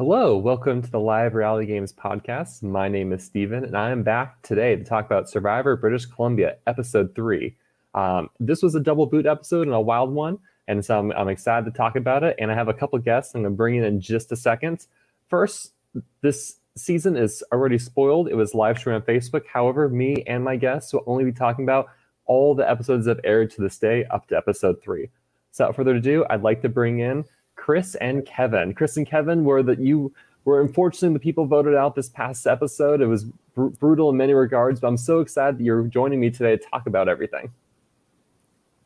Hello, welcome to the Live Reality Games podcast. My name is Steven, and I am back today to talk about Survivor British Columbia, episode three. Um, this was a double boot episode and a wild one, and so I'm, I'm excited to talk about it. And I have a couple guests I'm going to bring in in just a second. First, this season is already spoiled. It was live streamed on Facebook. However, me and my guests will only be talking about all the episodes that have aired to this day up to episode three. So, without further ado, I'd like to bring in Chris and Kevin. Chris and Kevin were that you were unfortunately the people voted out this past episode. It was br- brutal in many regards, but I'm so excited that you're joining me today to talk about everything.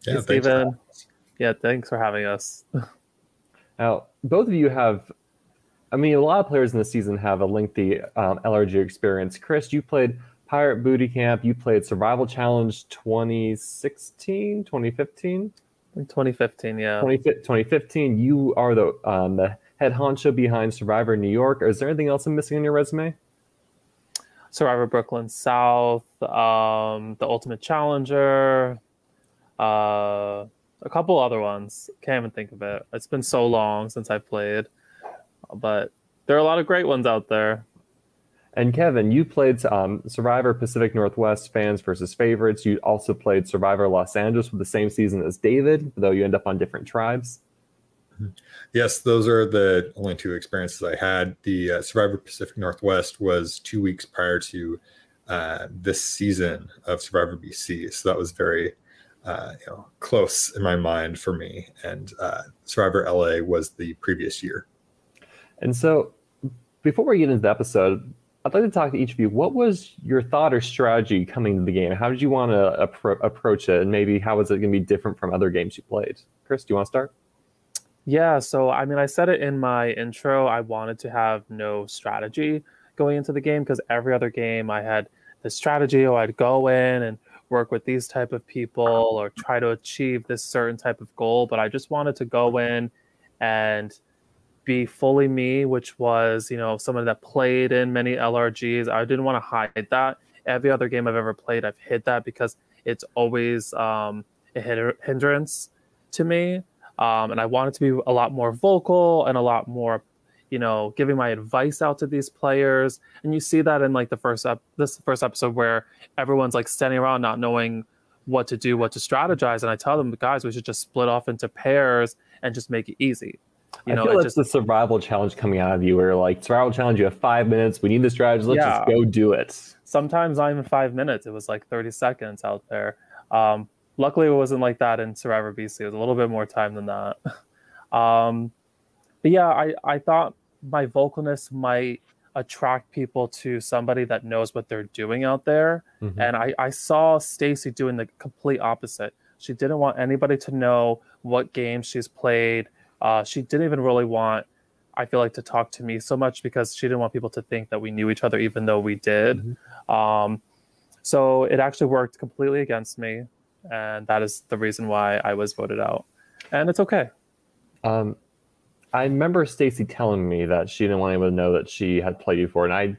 Yeah, hey, Steven. Yeah, thanks for having us. now, both of you have, I mean, a lot of players in the season have a lengthy um, LRG experience. Chris, you played Pirate Booty Camp, you played Survival Challenge 2016, 2015. 2015, yeah. 2015, you are the um, the head honcho behind Survivor New York. Is there anything else I'm missing on your resume? Survivor Brooklyn South, um, the Ultimate Challenger, uh, a couple other ones. Can't even think of it. It's been so long since I played, but there are a lot of great ones out there. And Kevin, you played um, Survivor Pacific Northwest fans versus favorites. You also played Survivor Los Angeles with the same season as David, though you end up on different tribes. Yes, those are the only two experiences I had. The uh, Survivor Pacific Northwest was two weeks prior to uh, this season of Survivor BC, so that was very uh, you know close in my mind for me. And uh, Survivor LA was the previous year. And so, before we get into the episode, I'd like to talk to each of you. What was your thought or strategy coming to the game? How did you want to appro- approach it, and maybe how is it going to be different from other games you played? Chris, do you want to start? Yeah, so I mean, I said it in my intro. I wanted to have no strategy going into the game because every other game I had the strategy, or I'd go in and work with these type of people or try to achieve this certain type of goal. But I just wanted to go in and be fully me, which was, you know, someone that played in many LRGs. I didn't want to hide that. Every other game I've ever played, I've hid that because it's always um, a hindrance to me. Um, and I wanted to be a lot more vocal and a lot more, you know, giving my advice out to these players. And you see that in like the first up this first episode where everyone's like standing around not knowing what to do, what to strategize. And I tell them, guys, we should just split off into pairs and just make it easy. You know, I feel that's just, the survival challenge coming out of you, where like survival challenge, you have five minutes. We need the strategy. Let's yeah. just go do it. Sometimes not even five minutes. It was like thirty seconds out there. Um, luckily, it wasn't like that in Survivor BC. It was a little bit more time than that. um, but yeah, I I thought my vocalness might attract people to somebody that knows what they're doing out there. Mm-hmm. And I, I saw Stacy doing the complete opposite. She didn't want anybody to know what games she's played, uh, she didn't even really want, I feel like, to talk to me so much because she didn't want people to think that we knew each other, even though we did. Mm-hmm. Um, so it actually worked completely against me, and that is the reason why I was voted out. And it's okay. Um, I remember Stacy telling me that she didn't want anyone to know that she had played before, and I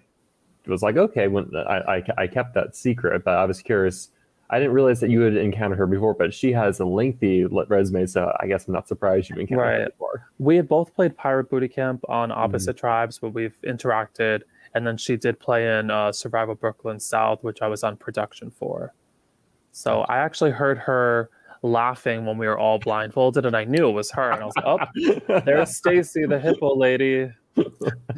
was like, okay, when I, I, I kept that secret, but I was curious I didn't realize that you had encountered her before, but she has a lengthy resume, so I guess I'm not surprised you've encountered right. her before. We had both played Pirate Booty Camp on opposite mm-hmm. tribes, but we've interacted. And then she did play in uh, Survivor Brooklyn South, which I was on production for. So I actually heard her laughing when we were all blindfolded, and I knew it was her. And I was like, "Oh, there's Stacy, the hippo lady."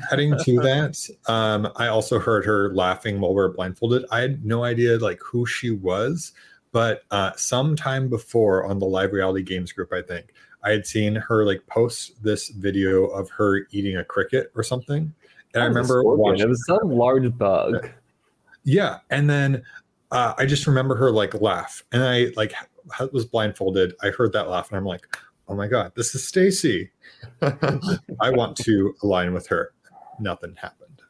Heading to that, um, I also heard her laughing while we are blindfolded. I had no idea like who she was, but uh, sometime before on the live reality games group, I think I had seen her like post this video of her eating a cricket or something, and I remember watching. It was some large bug. Yeah, and then uh, I just remember her like laugh, and I like was blindfolded. I heard that laugh, and I'm like, "Oh my god, this is Stacy." I want to align with her. Nothing happened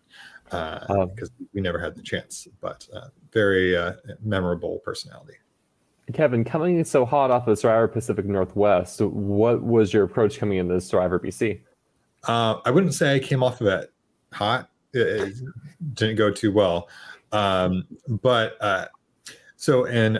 because uh, um, we never had the chance. But uh, very uh, memorable personality. Kevin, coming so hot off of Survivor Pacific Northwest, what was your approach coming into Survivor BC? Uh, I wouldn't say I came off of it hot. It, didn't go too well. Um, but uh, so in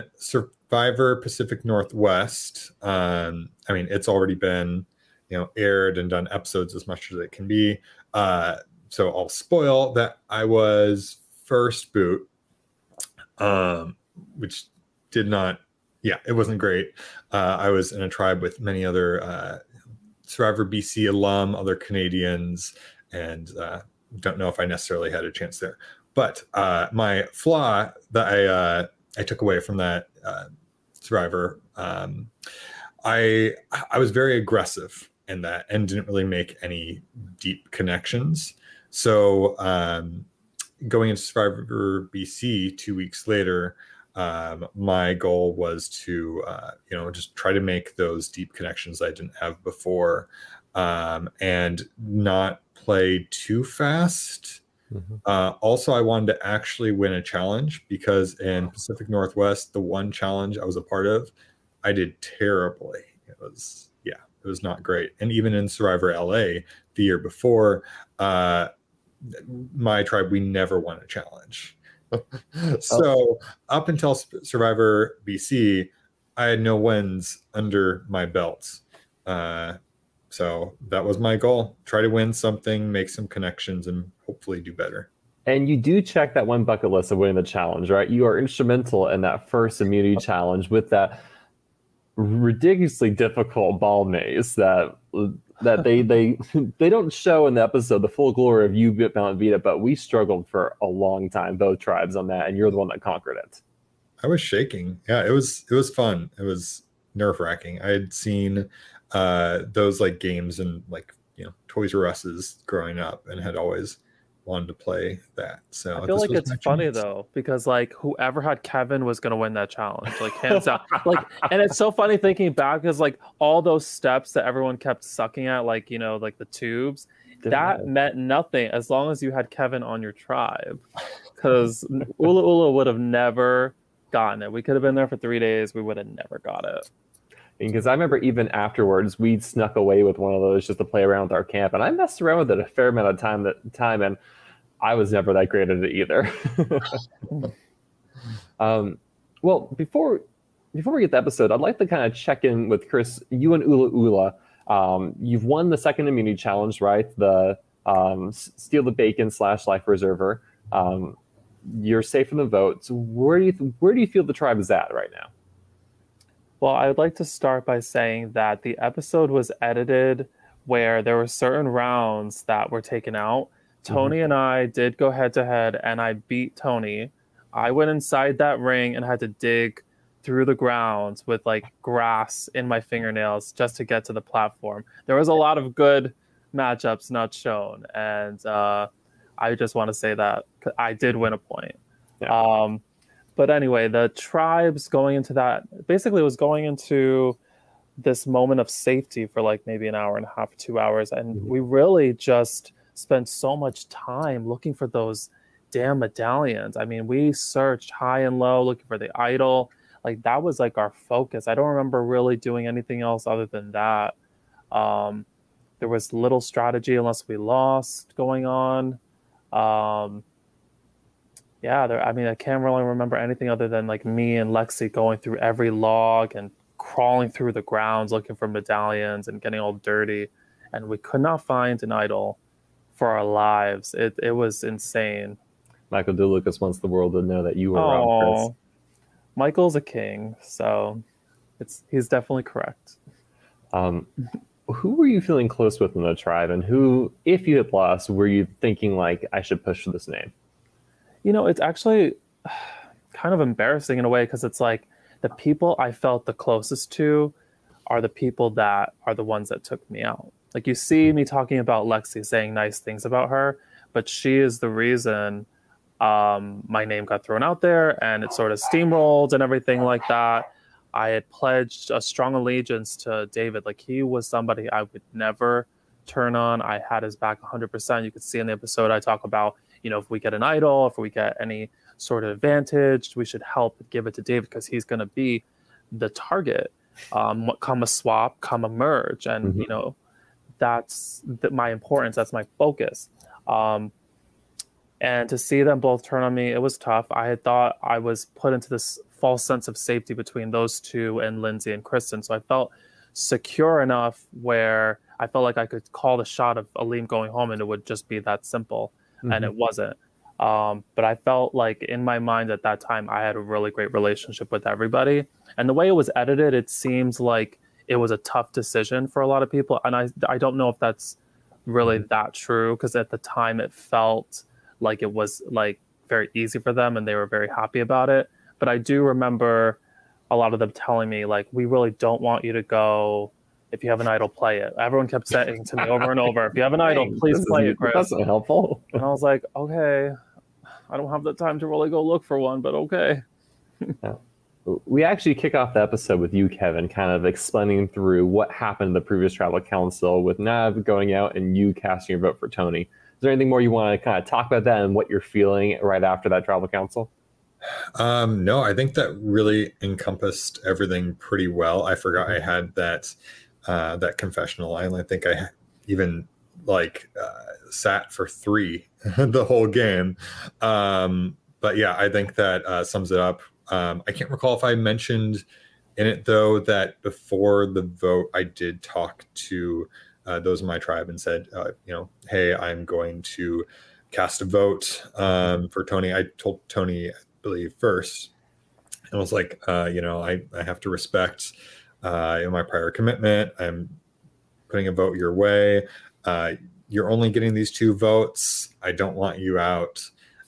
Survivor Pacific Northwest, um, I mean, it's already been you know aired and done episodes as much as it can be uh, so I'll spoil that I was first boot, um, which did not, yeah, it wasn't great. Uh, I was in a tribe with many other uh, Survivor BC alum, other Canadians, and uh, don't know if I necessarily had a chance there. But uh, my flaw that I uh, I took away from that uh, Survivor, um, I I was very aggressive in that and didn't really make any deep connections. So um, going into Survivor BC two weeks later, um, my goal was to uh, you know just try to make those deep connections I didn't have before, um, and not play too fast. Mm-hmm. Uh, also, I wanted to actually win a challenge because in Pacific Northwest, the one challenge I was a part of, I did terribly. It was yeah, it was not great. And even in Survivor LA the year before, uh, my tribe we never won a challenge. so up until Survivor BC, I had no wins under my belt. Uh, so that was my goal: try to win something, make some connections, and hopefully do better. And you do check that one bucket list of winning the challenge, right? You are instrumental in that first immunity challenge with that ridiculously difficult ball maze that that they they they don't show in the episode the full glory of you bit Mount Vita, but we struggled for a long time, both tribes on that, and you're the one that conquered it. I was shaking. Yeah, it was it was fun. It was nerve wracking. I had seen uh those like games and like you know Toys R Us's growing up and had always wanted to play that. So I feel like it's funny chance. though because like whoever had Kevin was gonna win that challenge, like hands down. like, and it's so funny thinking back because like all those steps that everyone kept sucking at, like you know, like the tubes, Didn't that meant nothing as long as you had Kevin on your tribe, because Ula Ula would have never gotten it. We could have been there for three days, we would have never got it because I remember even afterwards we snuck away with one of those just to play around with our camp, and I messed around with it a fair amount of time. That time, and I was never that great at it either. um, well, before before we get the episode, I'd like to kind of check in with Chris. You and Ula Ula, um, you've won the second immunity challenge, right? The um, steal the bacon slash life preserver. Um, you're safe from the vote. Where do you where do you feel the tribe is at right now? Well, I would like to start by saying that the episode was edited where there were certain rounds that were taken out Tony mm-hmm. and I did go head to head, and I beat Tony. I went inside that ring and had to dig through the ground with like grass in my fingernails just to get to the platform. There was a lot of good matchups not shown, and uh, I just want to say that I did win a point. Yeah. Um, but anyway, the tribes going into that basically was going into this moment of safety for like maybe an hour and a half, two hours, and mm-hmm. we really just spent so much time looking for those damn medallions. I mean, we searched high and low looking for the idol. Like that was like our focus. I don't remember really doing anything else other than that. Um, there was little strategy unless we lost going on. Um, yeah, there, I mean, I can't really remember anything other than like me and Lexi going through every log and crawling through the grounds looking for medallions and getting all dirty. And we could not find an idol for our lives. It it was insane. Michael DeLucas wants the world to know that you were wrong, Chris. Michael's a king, so it's he's definitely correct. Um, who were you feeling close with in the tribe, and who, if you had lost, were you thinking like I should push for this name? You know, it's actually kind of embarrassing in a way because it's like the people I felt the closest to are the people that are the ones that took me out. Like you see me talking about Lexi saying nice things about her, but she is the reason um, my name got thrown out there and it sort of steamrolled and everything like that. I had pledged a strong allegiance to David. Like he was somebody I would never turn on. I had his back 100%. You could see in the episode I talk about, you know, if we get an idol, if we get any sort of advantage, we should help give it to David because he's going to be the target. Um, come a swap, come a merge, and mm-hmm. you know that's the, my importance. That's my focus. Um, and to see them both turn on me, it was tough. I had thought I was put into this false sense of safety between those two and Lindsay and Kristen. So I felt secure enough where I felt like I could call the shot of Aleem going home and it would just be that simple, mm-hmm. and it wasn't. Um, but I felt like in my mind at that time, I had a really great relationship with everybody. And the way it was edited, it seems like it was a tough decision for a lot of people. And I, I don't know if that's really mm-hmm. that true because at the time it felt like it was like very easy for them and they were very happy about it. But I do remember a lot of them telling me like, we really don't want you to go. If you have an idol, play it. Everyone kept saying to me over and over, if you have an idol, please play it, Chris. That's not helpful. And I was like, okay, I don't have the time to really go look for one, but okay. yeah. We actually kick off the episode with you, Kevin, kind of explaining through what happened in the previous tribal council with Nav going out and you casting your vote for Tony. Is there anything more you want to kind of talk about that and what you're feeling right after that tribal council? Um, no, I think that really encompassed everything pretty well. I forgot I had that uh, that confessional. I think I even like uh, sat for three the whole game. Um, but yeah, I think that uh, sums it up. Um, I can't recall if I mentioned in it though that before the vote, I did talk to uh, those in my tribe and said, uh, you know, hey, I'm going to cast a vote um, for Tony. I told Tony, I believe, first, and was like, uh, you know, I, I have to respect uh, in my prior commitment. I'm putting a vote your way. Uh, you're only getting these two votes. I don't want you out.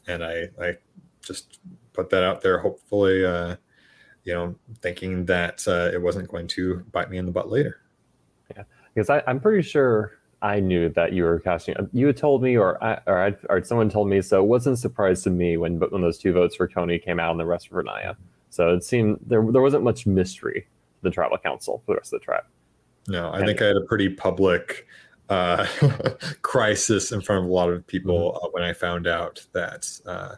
And I, I just put that out there, hopefully, uh, you know, thinking that uh, it wasn't going to bite me in the butt later. Yeah, because I, I'm pretty sure I knew that you were casting. You had told me, or I, or, I, or someone told me, so it wasn't a surprise to me when when those two votes for Tony came out and the rest for Naya. So it seemed there there wasn't much mystery the tribal council for the rest of the tribe. No, I and think I had a pretty public uh, crisis in front of a lot of people mm-hmm. uh, when I found out that uh,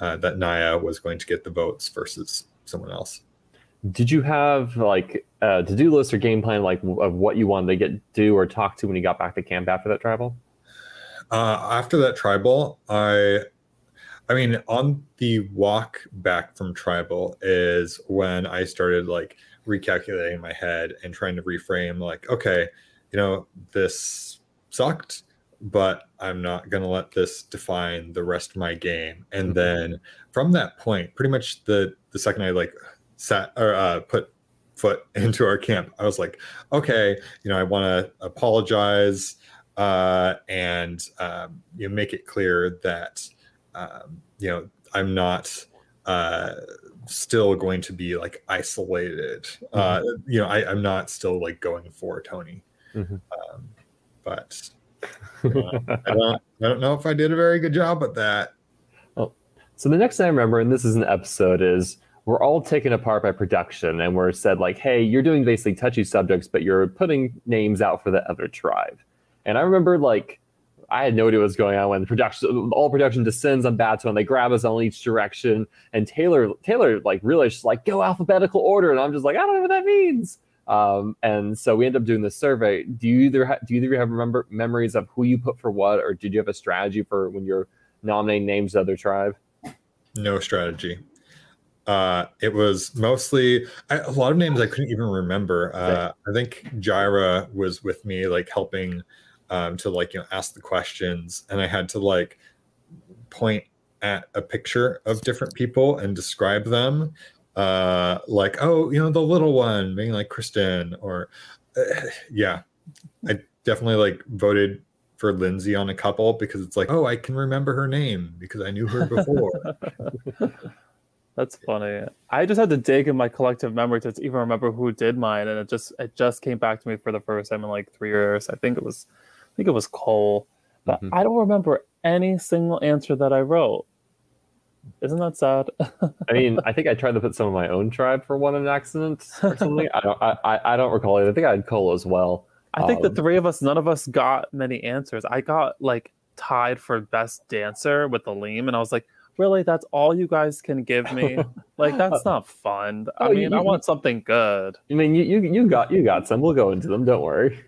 uh, that Naya was going to get the votes versus someone else. Did you have like a to-do list or game plan like of what you wanted to get do or talk to when you got back to camp after that tribal? Uh, after that tribal, I I mean, on the walk back from tribal is when I started like recalculating my head and trying to reframe like, okay, you know, this sucked, but I'm not going to let this define the rest of my game. And mm-hmm. then from that point, pretty much the the second I like sat or uh, put foot into our camp, I was like, okay, you know, I want to apologize uh, and um, you know, make it clear that um, you know I'm not uh, still going to be like isolated. Uh, mm-hmm. Uh, you know, I, I'm not still like going for Tony. Mm-hmm. Um, but uh, I, don't, I don't know if I did a very good job at that. Oh, so the next thing I remember, and this is an episode, is we're all taken apart by production and we're said like, hey, you're doing basically touchy subjects, but you're putting names out for the other tribe. And I remember like I had no idea what was going on when the production all production descends on Batu and they grab us on each direction. And Taylor Taylor like really just like go alphabetical order, and I'm just like I don't know what that means. Um, and so we end up doing this survey. Do you either ha- do you either have remember memories of who you put for what, or did you have a strategy for when you're nominating names to other tribe? No strategy. Uh, it was mostly I, a lot of names I couldn't even remember. Uh, I think Jaira was with me, like helping um, to like you know ask the questions, and I had to like point at a picture of different people and describe them uh, like, oh, you know, the little one being like Kristen, or uh, yeah, I definitely like voted for Lindsay on a couple because it's like, oh, I can remember her name because I knew her before. That's funny. I just had to dig in my collective memory to even remember who did mine, and it just it just came back to me for the first time in like three years. I think it was, think it was Cole, but mm-hmm. I don't remember any single answer that I wrote. Isn't that sad? I mean, I think I tried to put some of my own tribe for one in accident or something. I don't, I, I don't recall it. I think I had Cole as well. I think um, the three of us, none of us got many answers. I got like tied for best dancer with Aleem, and I was like, really, that's all you guys can give me? like, that's not fun. I oh, mean, you, I want something good. I mean, you, you you got you got some. We'll go into them. Don't worry.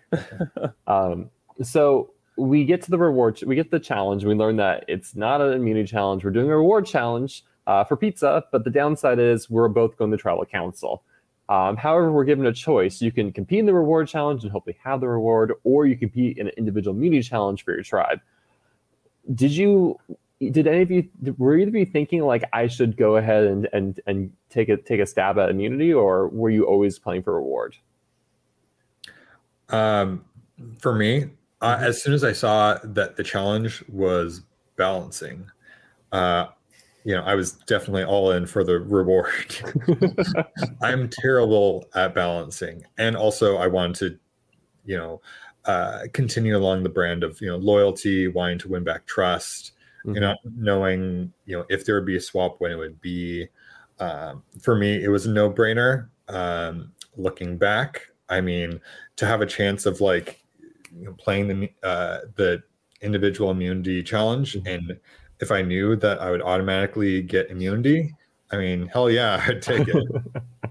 um, so we get to the reward, we get the challenge. We learn that it's not an immunity challenge. We're doing a reward challenge uh, for pizza, but the downside is we're both going to tribal council. Um, however, we're given a choice. You can compete in the reward challenge and hopefully have the reward, or you compete in an individual immunity challenge for your tribe. Did you? Did any of you were either of you thinking like I should go ahead and and and take a take a stab at immunity, or were you always playing for reward? Um, for me, uh, as soon as I saw that the challenge was balancing, uh, you know, I was definitely all in for the reward. I'm terrible at balancing, and also I wanted to, you know, uh, continue along the brand of you know loyalty, wanting to win back trust. Mm-hmm. You know, knowing you know if there would be a swap, when it would be. Um, for me, it was a no-brainer. Um, looking back, I mean, to have a chance of like you know, playing the uh, the individual immunity challenge, mm-hmm. and if I knew that I would automatically get immunity, I mean, hell yeah, I'd take it.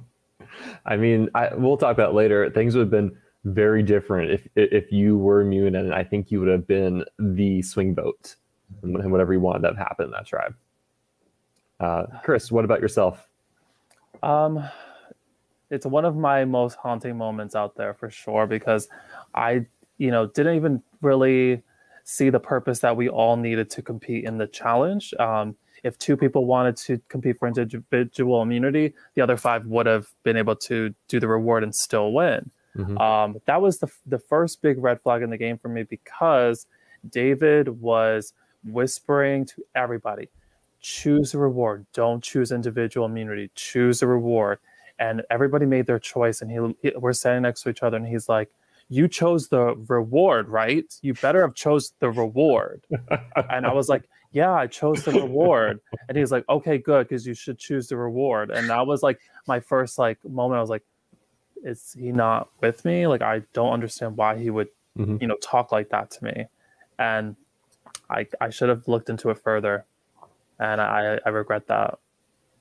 I mean, I, we'll talk about later. Things would have been very different if if you were immune, and I think you would have been the swing vote, and whatever you wanted to have happen in that tribe. Uh, Chris, what about yourself? Um, it's one of my most haunting moments out there for sure because I, you know, didn't even really see the purpose that we all needed to compete in the challenge. Um, if two people wanted to compete for individual immunity, the other five would have been able to do the reward and still win. Mm-hmm. Um, that was the the first big red flag in the game for me because David was whispering to everybody, choose a reward, don't choose individual immunity, choose a reward. And everybody made their choice, and he, he we're standing next to each other, and he's like, you chose the reward, right? You better have chose the reward. and I was like, yeah, I chose the reward. And he's like, okay, good, because you should choose the reward. And that was like my first like moment. I was like, is he not with me? Like, I don't understand why he would, mm-hmm. you know, talk like that to me. And I, I should have looked into it further. And I, I regret that.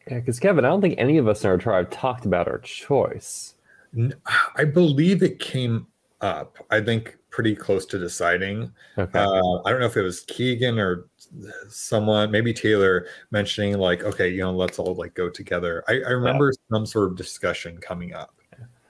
Yeah, because Kevin, I don't think any of us in our tribe talked about our choice. I believe it came up. I think pretty close to deciding. Okay. Uh, I don't know if it was Keegan or someone, maybe Taylor, mentioning like, okay, you know, let's all like go together. I, I remember yeah. some sort of discussion coming up.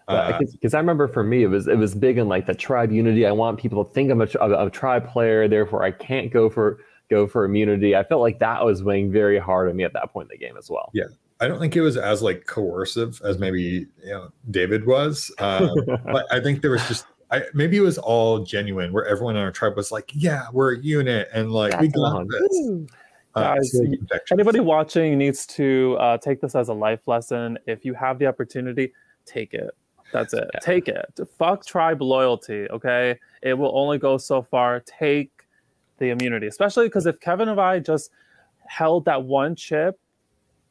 Because uh, I remember for me, it was it was big in like the tribe unity. I want people to think I'm a, a, a tribe player, therefore I can't go for go for immunity. I felt like that was weighing very hard on me at that point in the game as well. Yeah, I don't think it was as like coercive as maybe you know David was, um, but I think there was just I, maybe it was all genuine where everyone in our tribe was like, yeah, we're a unit and like That's we got this. Uh, Guys, anybody watching needs to uh, take this as a life lesson. If you have the opportunity, take it. That's it. Yeah. Take it. Fuck tribe loyalty. Okay, it will only go so far. Take the immunity, especially because if Kevin and I just held that one chip,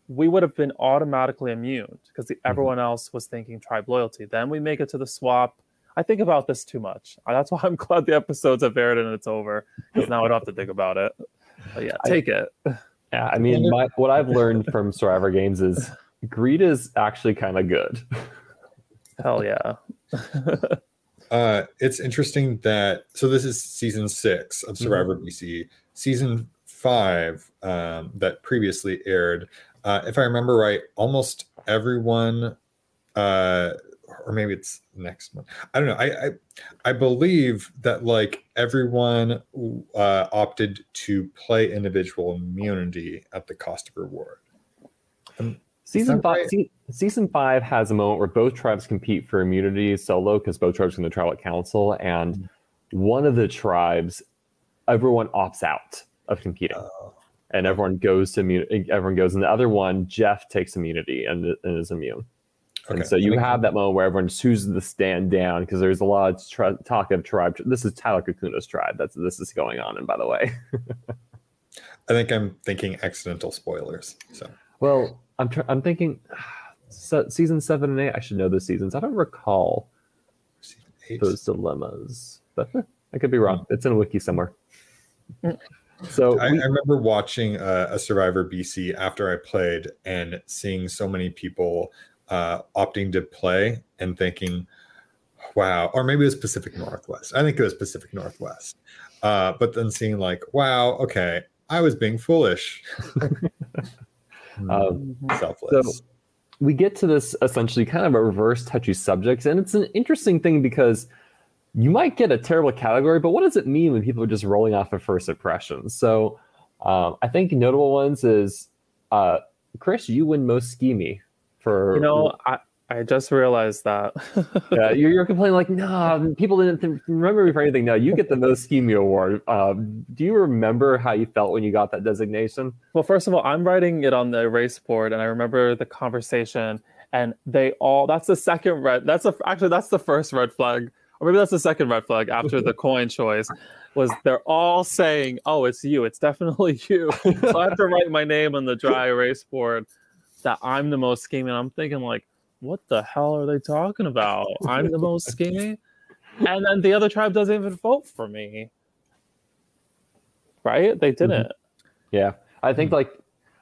we would have been automatically immune because mm-hmm. everyone else was thinking tribe loyalty. Then we make it to the swap I think about this too much. That's why I'm glad the episodes have aired and it's over because now I don't have to think about it. But yeah, take I, it. Yeah, I mean, my, what I've learned from Survivor games is greed is actually kind of good. Hell yeah. uh, it's interesting that so this is season six of Survivor mm-hmm. BC. Season five um, that previously aired. Uh, if I remember right, almost everyone uh, or maybe it's next month. I don't know. I I, I believe that like everyone uh, opted to play individual immunity at the cost of reward. Um, season five, right? se- season five has a moment where both tribes compete for immunity solo because both tribes are in the tribal council, and mm-hmm. one of the tribes, everyone opts out of competing. Uh, and everyone goes to immunity. Everyone goes, and the other one, Jeff takes immunity and, and is immune. Okay. And so you have that moment where everyone chooses to stand down because there's a lot of tri- talk of tribe. This is Tyler Kakuna's tribe. That's this is going on. And by the way, I think I'm thinking accidental spoilers. So well, I'm tr- I'm thinking so, season seven and eight. I should know the seasons. I don't recall those dilemmas, but I could be wrong. Mm. It's in a wiki somewhere. So I, we, I remember watching uh, a Survivor BC after I played and seeing so many people uh, opting to play and thinking, wow, or maybe it was Pacific Northwest. I think it was Pacific Northwest. Uh, but then seeing like, wow, okay, I was being foolish. um, Selfless. So we get to this essentially kind of a reverse touchy subject, and it's an interesting thing because you might get a terrible category, but what does it mean when people are just rolling off of first impressions? So um, I think notable ones is uh, Chris, you win most schemy for You know, I, I just realized that. yeah, you're, you're complaining like, no, people didn't remember me for anything. No, you get the most schemy award. Um, do you remember how you felt when you got that designation? Well, first of all, I'm writing it on the erase board, and I remember the conversation, and they all. That's the second red. That's a, actually that's the first red flag, or maybe that's the second red flag after the coin choice. Was they're all saying, "Oh, it's you. It's definitely you." so I have to write my name on the dry erase board that I'm the most scheming. I'm thinking like, what the hell are they talking about? I'm the most scheming, and then the other tribe doesn't even vote for me. Right? They didn't. Yeah, I think like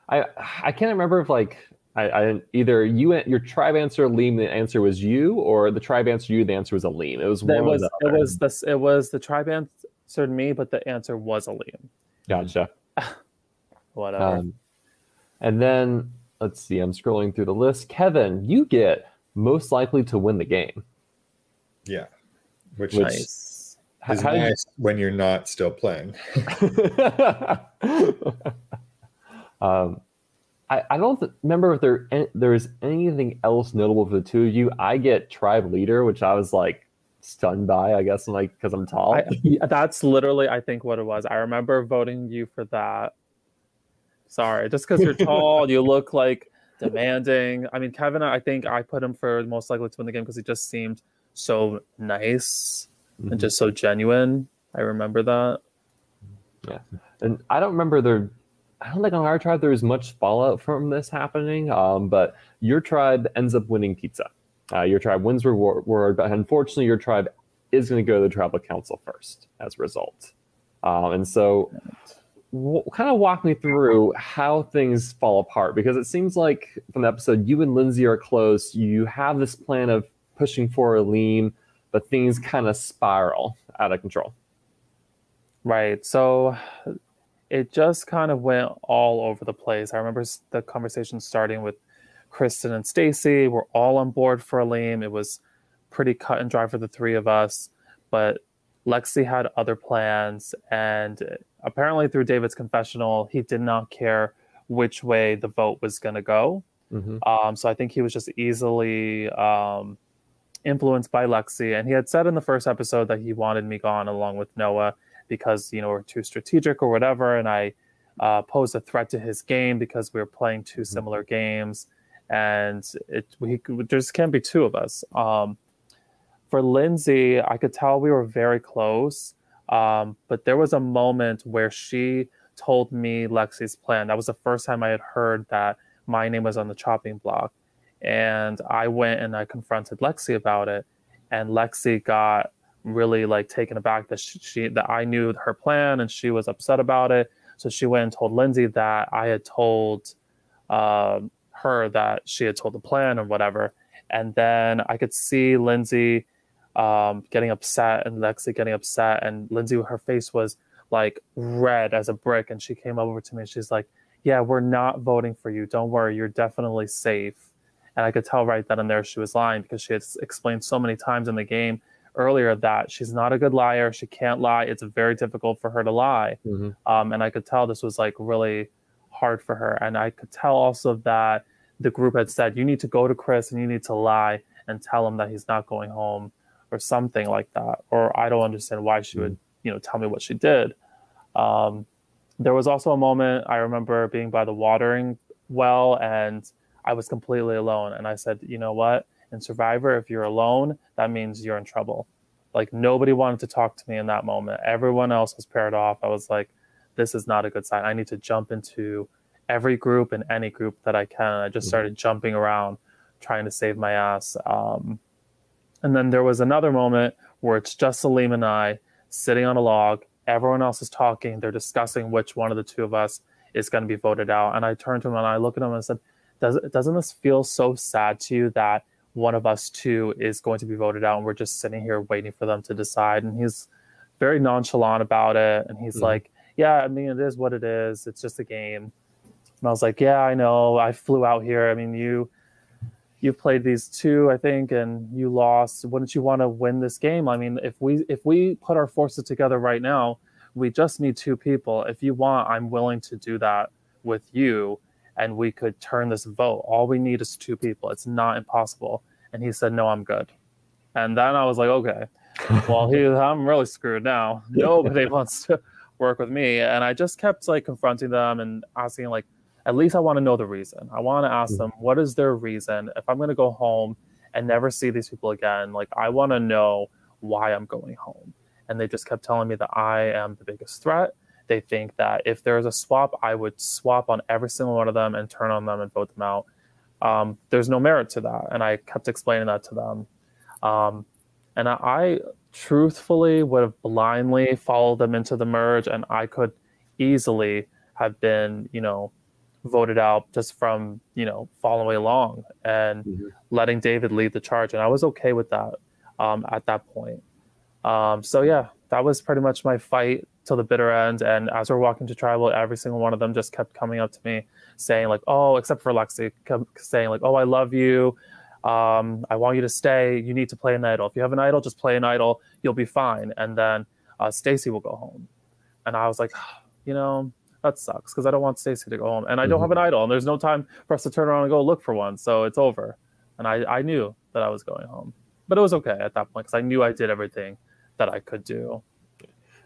I I can't remember if like I, I either you your tribe answer Liam the answer was you or the tribe answered you the answer was Aleem. It was one It was the it was the it was the tribe answered me, but the answer was Aleem. gotcha. Whatever. Um, and then let's see, I'm scrolling through the list. Kevin, you get most likely to win the game. Yeah. Which Which- is, nice. is How did you- nice when you're not still playing. um, I, I don't th- remember if there an- there's anything else notable for the two of you. I get tribe leader, which I was like stunned by. I guess like because I'm tall. I, that's literally, I think, what it was. I remember voting you for that. Sorry, just because you're tall, you look like demanding. I mean, Kevin, I think I put him for most likely to win the game because he just seemed so nice Mhm. and just so genuine. I remember that. Yeah, and I don't remember there. I don't think on our tribe there was much fallout from this happening. Um, but your tribe ends up winning pizza. Uh, your tribe wins reward, reward, but unfortunately, your tribe is going to go to the tribal council first as a result. Um, and so, kind of walk me through how things fall apart because it seems like from the episode, you and Lindsay are close. You have this plan of pushing for Aleem, but things kind of spiral out of control. Right. So it just kind of went all over the place. I remember the conversation starting with Kristen and Stacy. We're all on board for Aleem. It was pretty cut and dry for the three of us, but Lexi had other plans. And apparently, through David's confessional, he did not care which way the vote was going to go. Mm-hmm. Um, so I think he was just easily um, influenced by Lexi. And he had said in the first episode that he wanted me gone along with Noah because, you know, we're too strategic or whatever. And I uh, posed a threat to his game because we were playing two similar games. And it we there just can't be two of us. Um, for Lindsay, I could tell we were very close. Um, but there was a moment where she told me Lexi's plan. That was the first time I had heard that my name was on the chopping block. And I went and I confronted Lexi about it. And Lexi got really like taken aback that she, she that I knew her plan and she was upset about it. So she went and told Lindsay that I had told um, her that she had told the plan or whatever. And then I could see Lindsay um, getting upset and Lexi getting upset. And Lindsay, her face was like red as a brick. And she came over to me and she's like, Yeah, we're not voting for you. Don't worry. You're definitely safe. And I could tell right then and there she was lying because she had explained so many times in the game earlier that she's not a good liar. She can't lie. It's very difficult for her to lie. Mm-hmm. Um, and I could tell this was like really hard for her. And I could tell also that the group had said, you need to go to Chris and you need to lie and tell him that he's not going home or something like that. Or I don't understand why she would, you know, tell me what she did. Um, there was also a moment I remember being by the watering well and I was completely alone. And I said, you know what? In Survivor, if you're alone, that means you're in trouble. Like nobody wanted to talk to me in that moment. Everyone else was paired off. I was like, this is not a good sign. I need to jump into every group and any group that I can. I just Mhm. started jumping around, trying to save my ass. Um, and then there was another moment where it's just Aleem and I sitting on a log. Everyone else is talking. They're discussing which one of the two of us is going to be voted out. And I turned to him and I looked at him and I said, Does, doesn't this feel so sad to you that one of us two is going to be voted out and we're just sitting here waiting for them to decide? And he's very nonchalant about it. And he's Mhm. like, Yeah, I mean, it is what it is. It's just a game. And I was like, Yeah, I know. I flew out here. I mean, you you've played these two, I think, and you lost. Wouldn't you want to win this game? I mean, if we if we put our forces together right now, we just need two people. If you want, I'm willing to do that with you, and we could turn this vote. All we need is two people. It's not impossible. And he said, No, I'm good. And then I was like, Okay, well, he, I'm really screwed now. Nobody wants to work with me. And I just kept like confronting them and asking like at least I want to know the reason. I want to ask mm-hmm. them what is their reason. If I'm going to go home and never see these people again, like I want to know why I'm going home. And they just kept telling me that I am the biggest threat. They think that if there's a swap, I would swap on every single one of them and turn on them and vote them out. Um, there's no merit to that. And I kept explaining that to them. Um, and I, I truthfully would have blindly followed them into the merge, and I could easily have been, you know, voted out just from you know following along and mm-hmm. letting David lead the charge, and I was okay with that um, at that point. Um, so yeah, that was pretty much my fight till the bitter end. And as we're walking to tribal, every single one of them just kept coming up to me saying like, "Oh," except for Lexi, saying like, "Oh, I love you. Um, I want you to stay. You need to play an idol. If you have an idol, just play an idol. You'll be fine." And then uh, Stacy will go home. And I was like, you know, that sucks because I don't want Stacy to go home, and I don't mm-hmm. have an idol, and there's no time for us to turn around and go look for one, so it's over. And I, I knew that I was going home, but it was okay at that point because I knew I did everything that I could do.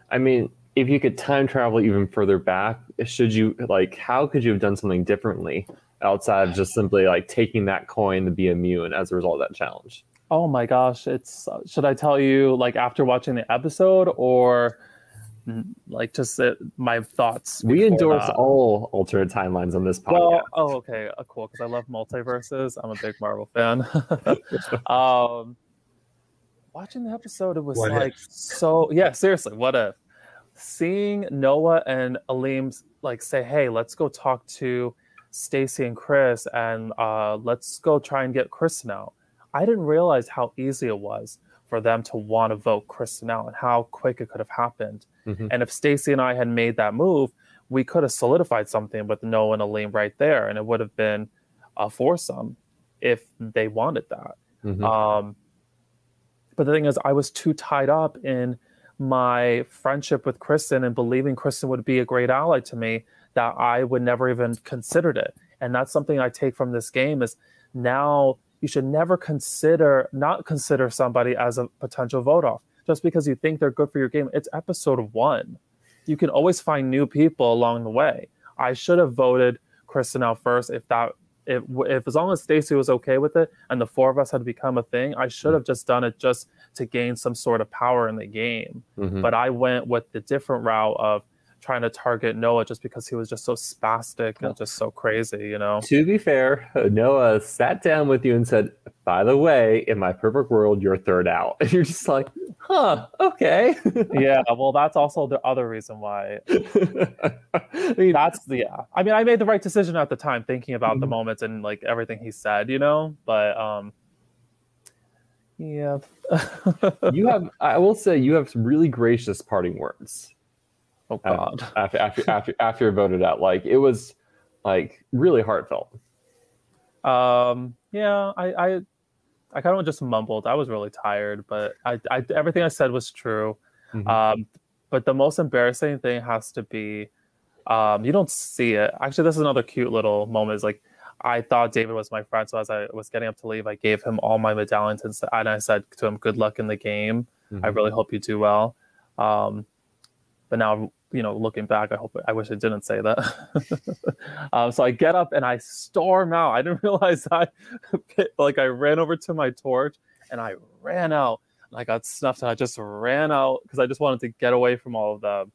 I mean, if you could time travel even further back, should you like? How could you have done something differently outside of just simply like taking that coin to be immune as a result of that challenge? Oh my gosh, it's should I tell you like after watching the episode or like just uh, my thoughts. We endorse that. all alternate timelines on this podcast. Well, oh, okay, uh, cool. Because I love multiverses. I'm a big Marvel fan. um, watching the episode, it was what like if? so. Yeah, seriously, what if seeing Noah and Aleem like say, "Hey, let's go talk to Stacy and Chris, and uh, let's go try and get Chris now." I didn't realize how easy it was for them to want to vote Kristen out and how quick it could have happened. Mm-hmm. And if Stacy and I had made that move, we could have solidified something with Noah and Aleem right there, and it would have been a foursome if they wanted that. Mm-hmm. Um, but the thing is, I was too tied up in my friendship with Kristen and believing Kristen would be a great ally to me that I would never even considered it. And that's something I take from this game is now you should never consider not consider somebody as a potential vote off just because you think they're good for your game. It's episode one. You can always find new people along the way. I should have voted Kristen out first if that if, if as long as Stacy was okay with it and the four of us had become a thing, I should have just done it just to gain some sort of power in the game. Mm-hmm. But I went with the different route of trying to target Noah just because he was just so spastic and just so crazy, you know. To be fair, Noah sat down with you and said, "By the way, in my perfect world, you're third out." And you're just like, "Huh, okay." yeah, well, that's also the other reason why. I mean, that's the yeah. I mean, I made the right decision at the time, thinking about mm-hmm. the moments and like everything he said, you know. But um, yeah. you have. I will say, you have some really gracious parting words Oh God! after after after after you're voted out, like it was like really heartfelt. Um. Yeah. I. I. I kind of just mumbled. I was really tired, but I. I everything I said was true. Mm-hmm. Um. But the most embarrassing thing has to be, um. You don't see it. Actually, this is another cute little moment. Is like. I thought David was my friend, so as I was getting up to leave, I gave him all my medallions and, and I said to him, "Good luck in the game. Mm-hmm. I really hope you do well." Um, but now you know, looking back, I hope I wish I didn't say that. um, so I get up and I storm out. I didn't realize I like I ran over to my torch and I ran out. And I got snuffed and I just ran out because I just wanted to get away from all of them.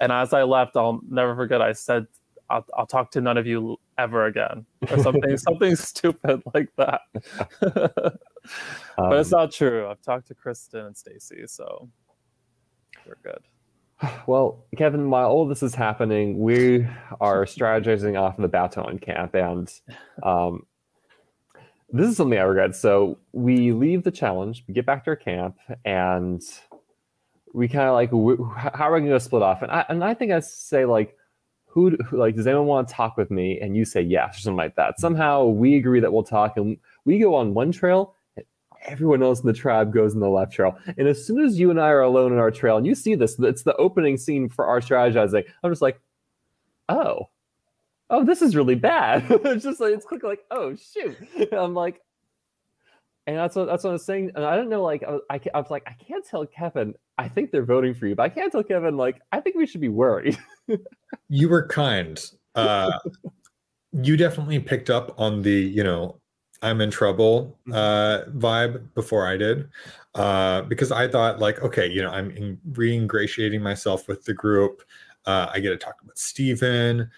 And as I left, I'll never forget. I said, "I'll, I'll talk to none of you ever again," or something, something stupid like that. but um, it's not true. I've talked to Kristen and Stacy, so we're good. Well, Kevin, while all this is happening, we are strategizing off in the Batu camp, and um, this is something I regret. So we leave the challenge, we get back to our camp, and we kind of like, how are we going to split off? And I, and I think I say like, who, who, like, does anyone want to talk with me? And you say yes, or something like that. Somehow we agree that we'll talk, and we go on one trail, everyone else in the tribe goes in the left trail. And as soon as you and I are alone in our trail, and you see this, it's the opening scene for our strategizing. I'm just like, oh, oh, this is really bad. it's just like it's quick, like, oh shoot. I'm like, and that's what that's what I was saying. And I don't know, like, I, I, I was like, I can't tell Kevin. I think they're voting for you, but I can't tell Kevin. Like, I think we should be worried. you were kind. Uh, you definitely picked up on the, you know, I'm in trouble mm-hmm. uh, vibe before I did, uh, because I thought like, okay, you know, I'm in, re-ingratiating myself with the group. Uh, I get to talk about Steven.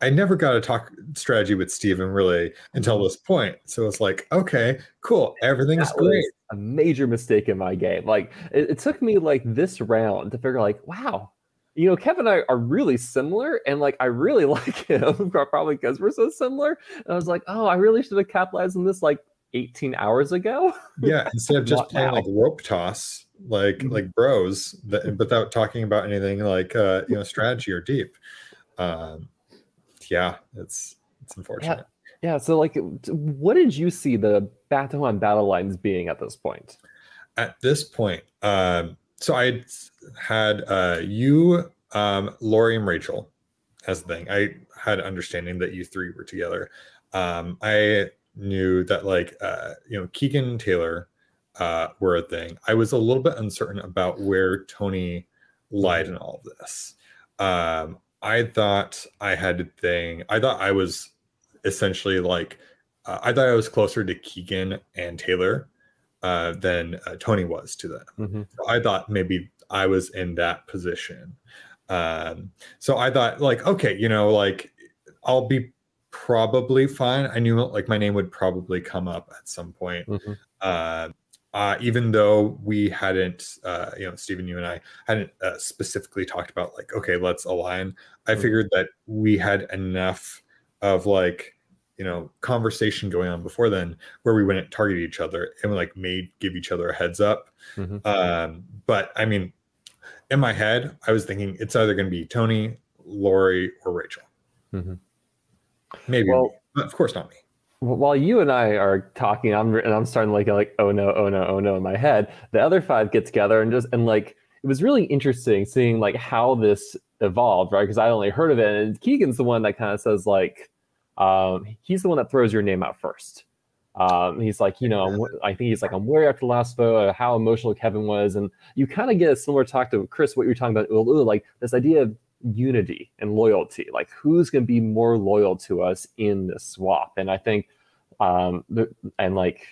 I never got to talk strategy with Steven really until mm-hmm. this point. So it's like, okay, cool, everything's that great. a major mistake in my game. Like it, it took me like this round to figure like, wow, you know, Kevin and I are really similar, and like I really like him, probably because we're so similar. And I was like, oh, I really should have capitalized on this like 18 hours ago. yeah, instead of just playing now. like rope toss, like mm-hmm. like bros, that, without talking about anything like uh, you know strategy or deep. Um, yeah, it's it's unfortunate. Yeah. yeah. So, like, what did you see the battle on battle lines being at this point? At this point, um, so I had uh, you, um, Lori, and Rachel as the thing. I had understanding that you three were together. Um, I knew that like uh, you know Keegan and Taylor uh, were a thing. I was a little bit uncertain about where Tony lied in all of this. Um, I thought I had a thing. I thought I was essentially like, uh, I thought I was closer to Keegan and Taylor uh, than uh, Tony was to them. Mm-hmm. So I thought maybe I was in that position. Um, so I thought, like, okay, you know, like I'll be probably fine. I knew like my name would probably come up at some point. Mm-hmm. Uh, uh, even though we hadn't, uh, you know, Stephen, you and I hadn't uh, specifically talked about like, okay, let's align. I mm-hmm. figured that we had enough of like, you know, conversation going on before then where we wouldn't target each other and we like made give each other a heads up. Mm-hmm. Um, but I mean, in my head, I was thinking it's either going to be Tony, Lori, or Rachel. Mm-hmm. Maybe, well, of course not me while you and I are talking, I'm and I'm starting to like like oh no, oh no, oh no in my head. The other five get together and just and like it was really interesting seeing like how this evolved, right? Because I only heard of it, and Keegan's the one that kind of says like um, he's the one that throws your name out first. Um, he's like, you know, I think he's like, I'm worried after the last vote, how emotional Kevin was, and you kind of get a similar talk to Chris, what you're talking about, like this idea of unity and loyalty. Like, who's going to be more loyal to us in this swap? And I think, um, and like,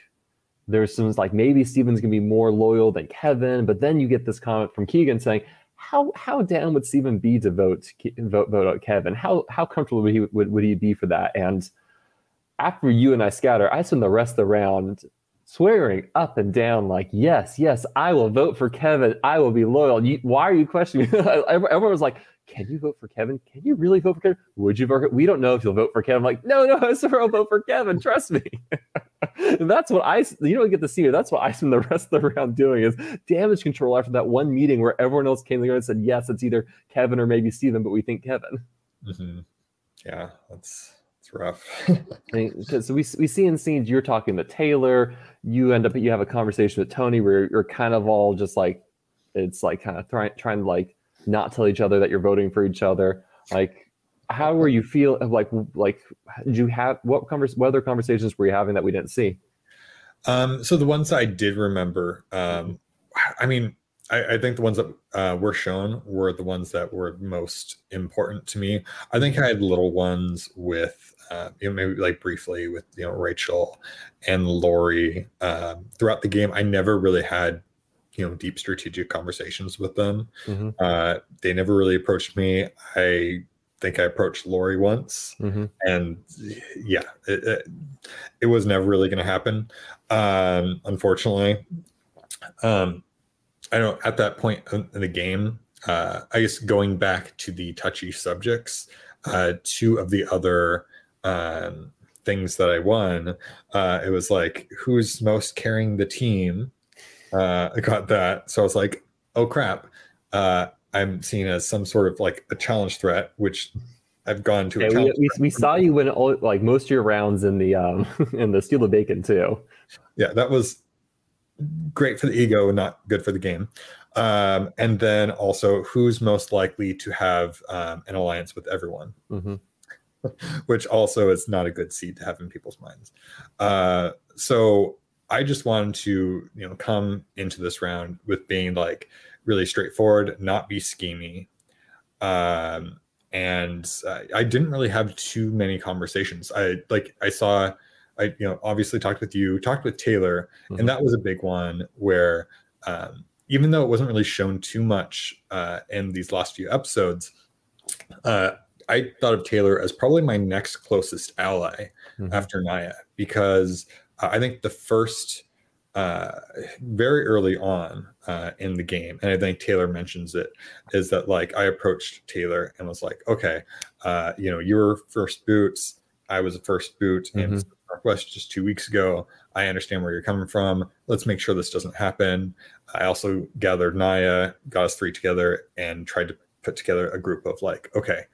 there's some like maybe Steven's going to be more loyal than Kevin, but then you get this comment from Keegan saying, how how down would Stephen be to vote vote vote out Kevin? How how comfortable would he would, would he be for that? And after you and I scatter, I spend the rest of the round swearing up and down, like, yes, yes, I will vote for Kevin. I will be loyal. You, why are you questioning me? Everyone was like, can you vote for Kevin? Can you really vote for Kevin? Would you vote? We don't know if you'll vote for Kevin. I'm like, no, no, I swear I'll vote for Kevin. Trust me. and that's what I, you don't get to see it. That's what I spend the rest of the round doing is damage control after that one meeting where everyone else came together and said, yes, it's either Kevin or maybe Steven, but we think Kevin. Mm-hmm. Yeah, that's it's rough. so we we see in scenes you're talking to Taylor, you end up you have a conversation with Tony where you're kind of all just like it's like kind of trying trying to like not tell each other that you're voting for each other. Like, how were you feel like like did you have what convers what other conversations were you having that we didn't see? Um, so the ones I did remember, um, I mean, I, I, think the ones that uh, were shown were the ones that were most important to me. I think I had little ones with, uh, you know, maybe like briefly with you know Rachel and Lori um, throughout the game. I never really had you know deep strategic conversations with them. Mm-hmm. Uh, they never really approached me. I think I approached Lori once, mm-hmm. and yeah, it, it, it, was never really going to happen, um, unfortunately. Um, I know at that point in the game, uh, I guess going back to the touchy subjects, uh, two of the other um, things that I won, uh, it was like who's most carrying the team uh, I got that. So I was like, oh crap. Uh, I'm seen as some sort of like a challenge threat, which I've gone to. Yeah, we, we, we saw you win all, like most of your rounds in the um in the steal of bacon too. yeah, that was great for the ego, not good for the game. Um, and then also, who's most likely to have um, an alliance with everyone, hmm which also is not a good seed to have in people's minds. Uh, so I just wanted to, you know, come into this round with being like really straightforward, not be schemy. Um, and uh, I didn't really have too many conversations. I like I saw, I you know obviously talked with you, talked with Taylor, Mhm. and that was a big one where um, even though it wasn't really shown too much uh, in these last few episodes, uh, I thought of Taylor as probably my next closest ally Mhm. after Naya because I think the first uh, very early on uh, in the game, and I think Taylor mentions it, is that like I approached Taylor and was like, okay, uh, you know, you were first boots, I was a first boot in Mhm. Northwest just two weeks ago. I understand where you're coming from. Let's make sure this doesn't happen. I also gathered Naya, got us three together, and tried to put together a group of like, okay,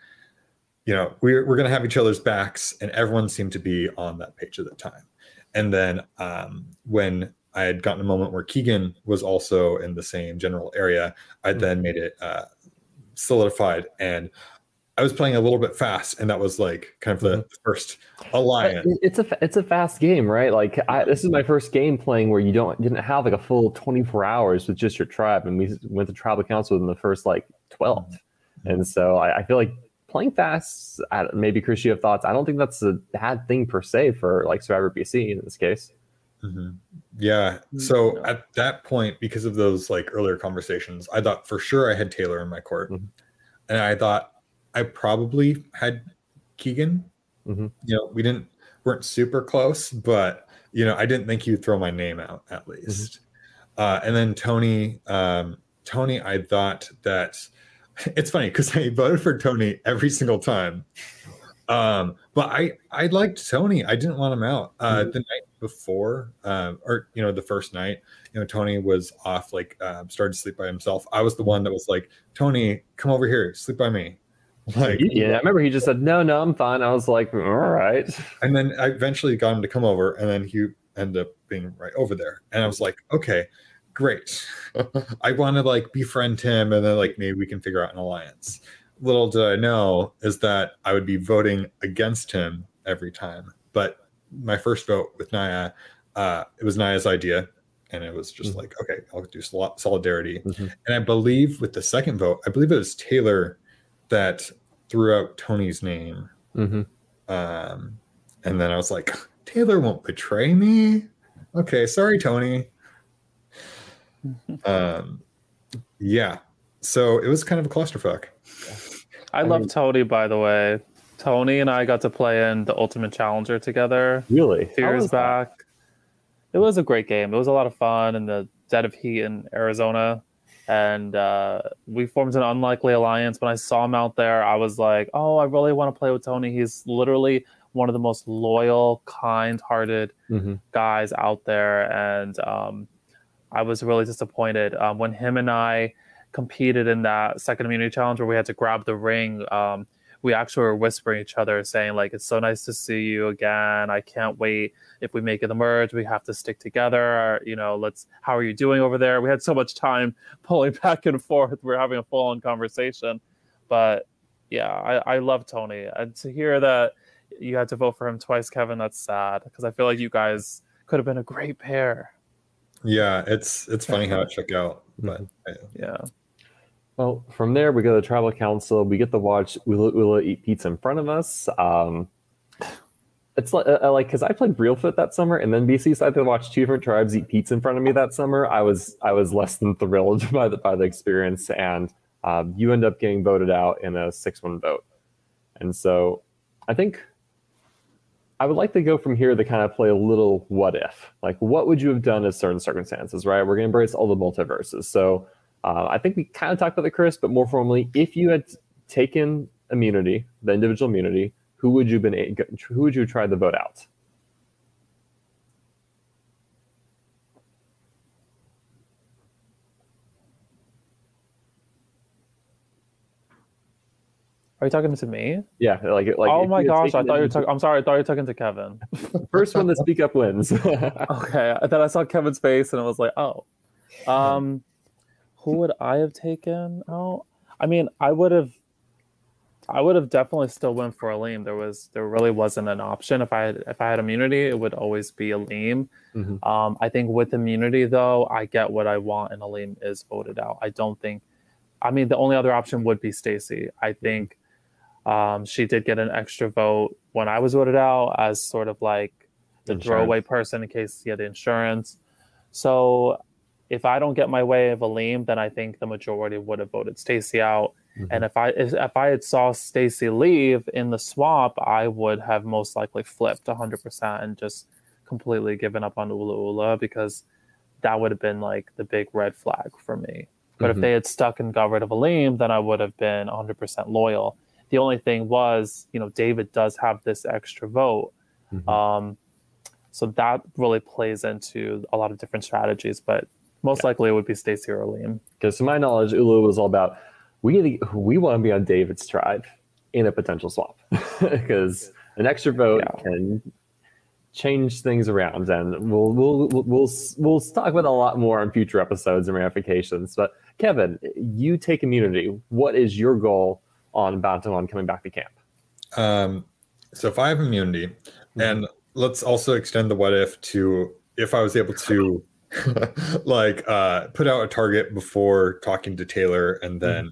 you know, we're, we're going to have each other's backs, and everyone seemed to be on that page at the time. And then um, when I had gotten a moment where Keegan was also in the same general area, I Mhm. then made it uh, solidified. And I was playing a little bit fast, and that was like kind of the first alliance. It's a it's a fast game, right? Like I, this is my first game playing where you don't didn't have like a full 24 hours with just your tribe, and we went to tribal council in the first like 12. Mm-hmm. And so I, I feel like playing fast. I, maybe Chris, you have thoughts. I don't think that's a bad thing per se for like Survivor BC in this case. Mhm. Yeah. So at that point, because of those like earlier conversations, I thought for sure I had Taylor in my court, Mhm. and I thought I probably had Keegan. Mhm. You know, we didn't weren't super close, but you know, I didn't think you'd throw my name out at least. Uh, and then Tony, um, Tony, I thought that it's funny because I voted for Tony every single time. Um, but I I liked Tony. I didn't want him out. Uh, Mhm. The night before, um, or you know, the first night, you know, Tony was off, like um, started to sleep by himself. I was the one that was like, Tony, come over here, sleep by me. Like, yeah, I remember he just said, "No, no, I'm fine." I was like, "All right." and then I eventually got him to come over, and then he ended up being right over there. And I was like, okay, great. I want to like befriend him, and then like maybe we can figure out an alliance. Little did I know is that I would be voting against him every time. But my first vote with Naya, uh, it was Naya's idea, and it was just Mhm. like, okay, I'll do sol- solidarity. Mhm. And I believe with the second vote, I believe it was Taylor that threw out Tony's name. hmm Um, and then I was like, Taylor won't betray me. Okay, sorry, Tony. Um, yeah. So it was kind of a clusterfuck. I, I love mean- Tony, by the way. Tony and I got to play in the Ultimate Challenger together Really? a years was that? back. It was a great game. It was a lot of fun in the dead of heat in Arizona. And uh, we formed an unlikely alliance. When I saw him out there, I was like, oh, I really want to play with Tony. He's literally one of the most loyal, kind hearted Mhm. guys out there. And um, I was really disappointed um, when him and I competed in that second immunity challenge where we had to grab the ring. Um, we actually were whispering each other, saying like, "It's so nice to see you again. I can't wait. If we make it the merge, we have to stick together. You know, let's. How are you doing over there? We had so much time pulling back and forth. We are having a full-on conversation, but yeah, I, I love Tony. And to hear that you had to vote for him twice, Kevin, that's sad because I feel like you guys could have been a great pair. Yeah, it's it's funny how it shook out. But uh, Yeah. Well, from there we go to the tribal council. We get to watch Ula Ula eat pizza in front of us. Um, it's like uh, like because I played Real Foot that summer, and then BC decided to watch two different tribes eat pizza in front of me that summer. I was I was less than thrilled by the by the experience, and um, you end up getting voted out in a six one vote. And so, I think I would like to go from here to kind of play a little what if. Like, what would you have done in certain circumstances? Right? We're gonna embrace all the multiverses. So. Uh, I think we kind of talked about the Chris, but more formally, if you had taken immunity, the individual immunity, who would you been who would you try to vote out? Are you talking to me? Yeah, like like. oh my gosh! I thought you were talking. I'm sorry. I thought you were talking to Kevin. First one to speak up wins. okay, then I saw Kevin's face and I was like, oh. Um, who would I have taken? Oh, I mean, I would have. I would have definitely still went for a Aleem. There was there really wasn't an option. If I had if I had immunity, it would always be Aleem. Mhm. Um, I think with immunity though, I get what I want, and a Aleem is voted out. I don't think. I mean, the only other option would be Stacy. I think um, she did get an extra vote when I was voted out as sort of like the Insurance. throwaway person in case he had insurance. So if I don't get my way of Aleem, then I think the majority would have voted Stacy out. Mhm. And if I if, if I had saw Stacy leave in the swap, I would have most likely flipped 100% and just completely given up on Ula Ula because that would have been like the big red flag for me. But if Mhm. they had stuck and got rid of Aleem, then I would have been 100% loyal. The only thing was, you know, David does have this extra vote. Mhm. Um, so that really plays into a lot of different strategies, but most likely it would be Stacey or Aleem. Because to my knowledge, Ulu was all about we we want to be on David's tribe in a potential swap because an extra vote Yeah. can change things around, and we'll we'll we'll we'll, we'll talk about a lot more in future episodes and ramifications. But Kevin, you take immunity. What is your goal on Bounty coming back to camp? Um, so if I have immunity, and let's also extend the what if to if I was able to like uh put out a target before talking to Taylor and then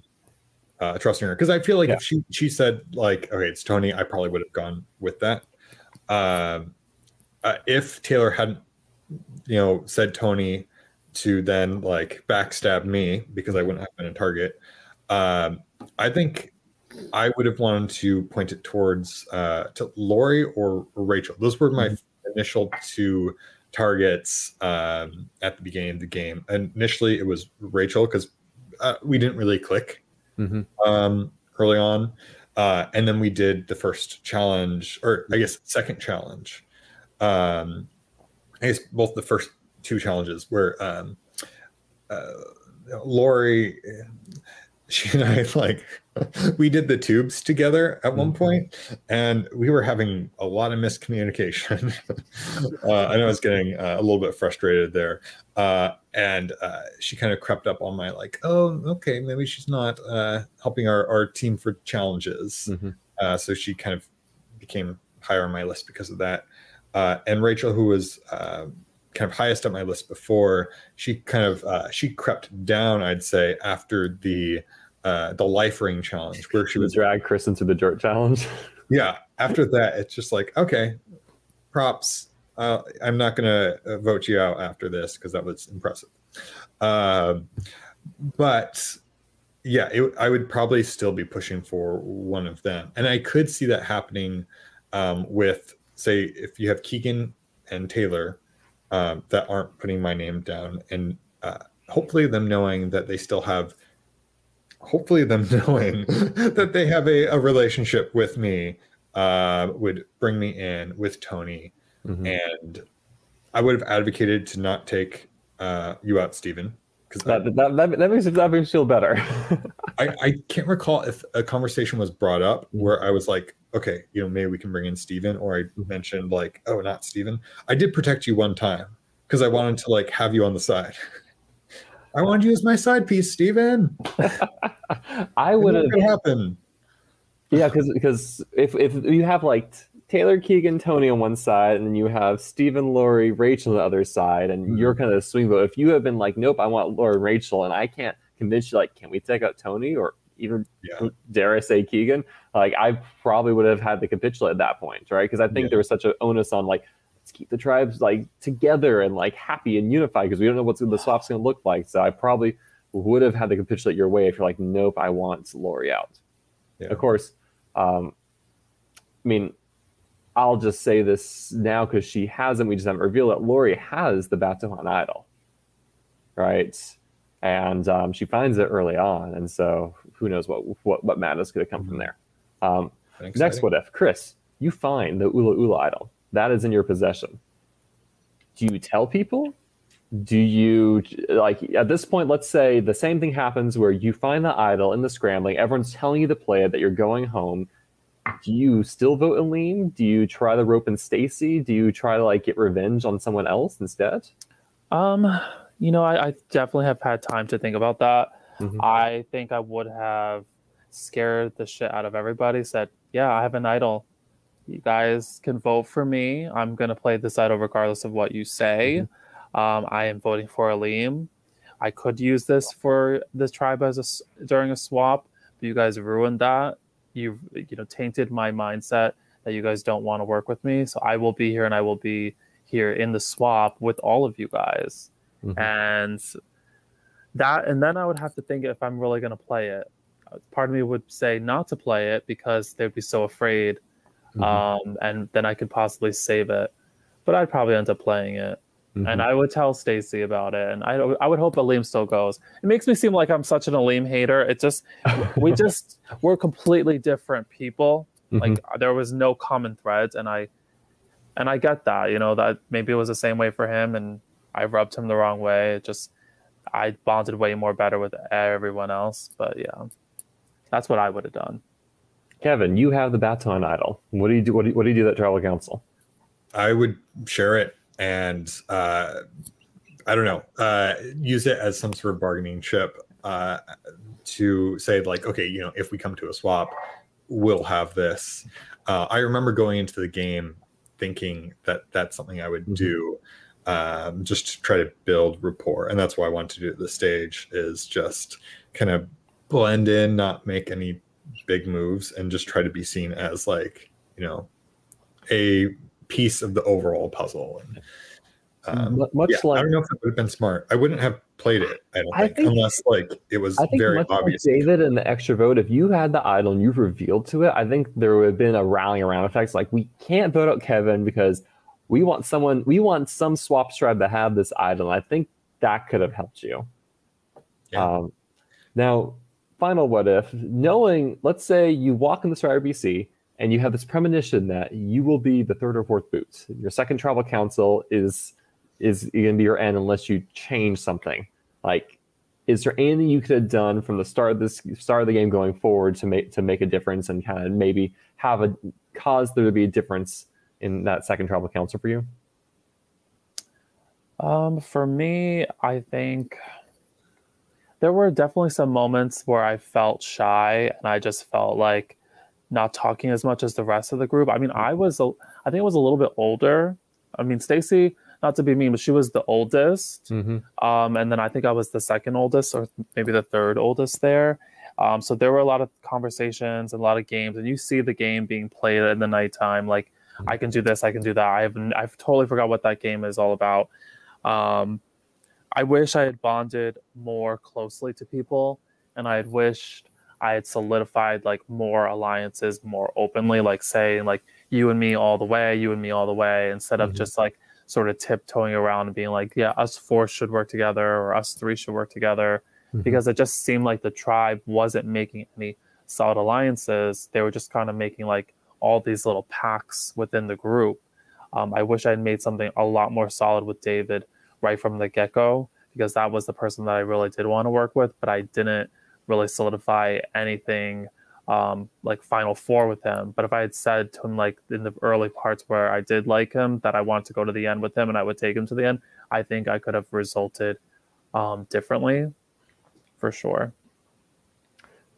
uh trusting her because I feel like Yeah. if she she said like okay it's Tony I probably would have gone with that um uh, if Taylor hadn't you know said Tony to then like backstab me because I wouldn't have been a target um I think I would have wanted to point it towards uh, to Lori or, Rachel. Those were my initial two targets um, at the beginning of the game. And initially, it was Rachel because uh, we didn't really click Mm-hmm. um, early on, uh, and then we did the first challenge, or I guess second challenge. Um, I guess both the first two challenges where um, uh, Lori, she and I like we did the tubes together at one Mhm. point, and we were having a lot of miscommunication. uh, I know I was getting uh, a little bit frustrated there, uh, and uh, she kind of crept up on my like, oh, okay, maybe she's not uh, helping our, our team for challenges. Mhm. Uh, so she kind of became higher on my list because of that. Uh, and Rachel, who was uh, kind of highest on my list before, she kind of uh, she crept down, I'd say, after the uh, the life ring challenge, where she would was drag Chris into the dirt challenge. yeah. After that, it's just like okay, props. Uh, I'm not gonna uh, vote you out after this because that was impressive. Um, but yeah, it, I would probably still be pushing for one of them, and I could see that happening um, with, say, if you have Keegan and Taylor um, that aren't putting my name down, and uh, hopefully them knowing that they still have, hopefully them knowing that they have a, a relationship with me uh, would bring me in with Tony, Mhm. and I would have advocated to not take uh, you out, Stephen, because That, that, that, that makes that makes me feel better. I, I can't recall if a conversation was brought up Mm-hmm. where I was like, okay, you know, maybe we can bring in Steven, or I mentioned like, oh, not Steven. I did protect you one time because I wanted to like have you on the side. I wanted you as my side piece, Steven. I would have happen? Yeah, because because if if you have like Taylor, Keegan, Tony on one side, and then you have Stephen, Lori, Rachel on the other side, and Mhm. you're kind of the swing vote. If you have been like, nope, I want Lori and Rachel, and I can't convince you, like, can we take out Tony or even Yeah. dare I say Keegan? Like, I probably would have had to capitulate at that point, right? Because I think Yeah. there was such an onus on like, keep the tribes like together and like happy and unified because we don't know what the swap's going to look like. So I probably would have had to capitulate your way if you're like, nope, I want Lori out. Yeah. Of course, um, I mean, I'll just say this now because she hasn't. We just haven't revealed it. Lori has the Batuhan idol, right? And um, she finds it early on, and so who knows what what what madness could have come from there. Um, next, what if Chris? You find the Ula Ula idol that is in your possession. Do you tell people, do you like at this point let's say the same thing happens where you find the idol in the scrambling everyone's telling you to play it that you're going home do you still vote Aleem? Do you try the rope and Stacy? Do you try to like get revenge on someone else instead? Um, you know, I, I definitely have had time to think about that. Mm-hmm. I think I would have scared the shit out of everybody. Said, "Yeah, I have an idol. You guys can vote for me. I'm gonna play this idol regardless of what you say. Mm-hmm. Um, I am voting for Aleem. I could use this for this tribe as a during a swap, but you guys ruined that. You you know tainted my mindset that you guys don't want to work with me. So I will be here and I will be here in the swap with all of you guys." Mm-hmm. And that and then I would have to think if I'm really going to play it. Part of me would say not to play it because they'd be so afraid, mm-hmm. um, and then I could possibly save it. But I'd probably end up playing it, mm-hmm. and I would tell Stacy about it, and I I would hope Aleem still goes. It makes me seem like I'm such an Aleem hater. It just we just we're completely different people. Mm-hmm. Like there was no common threads, and I and I get that. You know that maybe it was the same way for him, and I rubbed him the wrong way. It just I bonded way more better with everyone else. But yeah, that's what I would have done. Kevin, you have the baton idol. What do you do? What do you, what do, you do at tribal council? I would share it and uh, I don't know, uh, use it as some sort of bargaining chip uh, to say like, okay, you know, if we come to a swap, we'll have this. Uh, I remember going into the game thinking that that's something I would mm-hmm. do um, just to try to build rapport. And that's why I want to do at this stage is just kind of blend in, not make any big moves, and just try to be seen as like, you know, a piece of the overall puzzle. And um, much yeah, like I don't know if it would have been smart. I wouldn't have played it. I don't I think, think, unless like it was very obvious. Like David and the extra vote. If you had the idol and you've revealed to it, I think there would have been a rallying around effect. Like we can't vote out Kevin because we want someone we want some swap tribe to have this idol i think that could have helped you yeah. um, now final what if knowing let's say you walk in the Survivor bc and you have this premonition that you will be the third or fourth boot your second travel council is is going to be your end unless you change something like is there anything you could have done from the start of this start of the game going forward to make to make a difference and kind of maybe have a cause there to be a difference in that second travel council for you? Um, for me, I think there were definitely some moments where I felt shy and I just felt like not talking as much as the rest of the group. I mean, I was, a, I think I was a little bit older. I mean, Stacy, not to be mean, but she was the oldest. Mm-hmm. Um, and then I think I was the second oldest or maybe the third oldest there. Um, so there were a lot of conversations and a lot of games, and you see the game being played in the nighttime. Like I can do this, I can do that. I have I've totally forgot what that game is all about. Um, I wish I had bonded more closely to people, and I had wished I had solidified like more alliances more openly, like saying like you and me all the way, you and me all the way, instead of mm-hmm. just like sort of tiptoeing around and being like, yeah, us four should work together or us three should work together, mm-hmm. because it just seemed like the tribe wasn't making any solid alliances. They were just kind of making like all these little packs within the group. Um, I wish I had made something a lot more solid with David right from the get go because that was the person that I really did want to work with, but I didn't really solidify anything um, like final four with him. But if I had said to him like in the early parts where I did like him that I wanted to go to the end with him and I would take him to the end, I think I could have resulted um, differently for sure.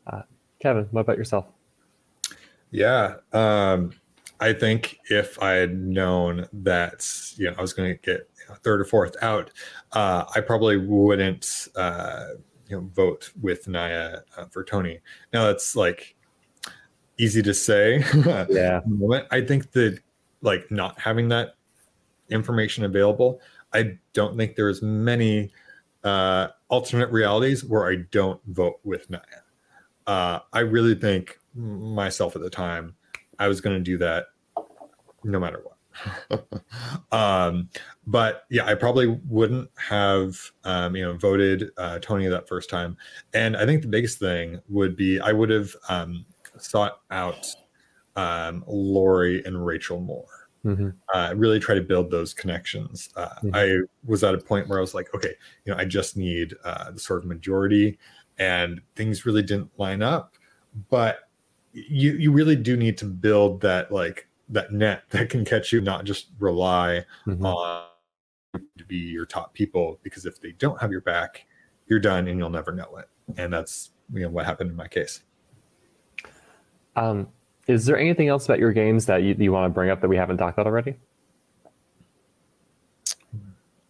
Uh, Kevin, what about yourself? Yeah. Um, I think if I had known that you know I was going to get you know, third or fourth out, uh, I probably wouldn't uh, you know vote with Naya uh, for Tony. Now that's like easy to say. yeah. I think that like not having that information available, I don't think there's many uh, alternate realities where I don't vote with Naya. Uh, I really think myself at the time, I was going to do that no matter what. um, but yeah, I probably wouldn't have, um, you know, voted uh, Tony that first time. And I think the biggest thing would be I would have um, sought out um, Lori and Rachel more. mm-hmm. uh, really try to build those connections. Uh, mm-hmm. I was at a point where I was like, okay, you know, I just need uh, the sort of majority, and things really didn't line up. But you you really do need to build that like that net that can catch you, not just rely mm-hmm. on to be your top people because if they don't have your back, you're done and you'll never know it. And that's you know what happened in my case. Um, is there anything else about your games that you, you want to bring up that we haven't talked about already?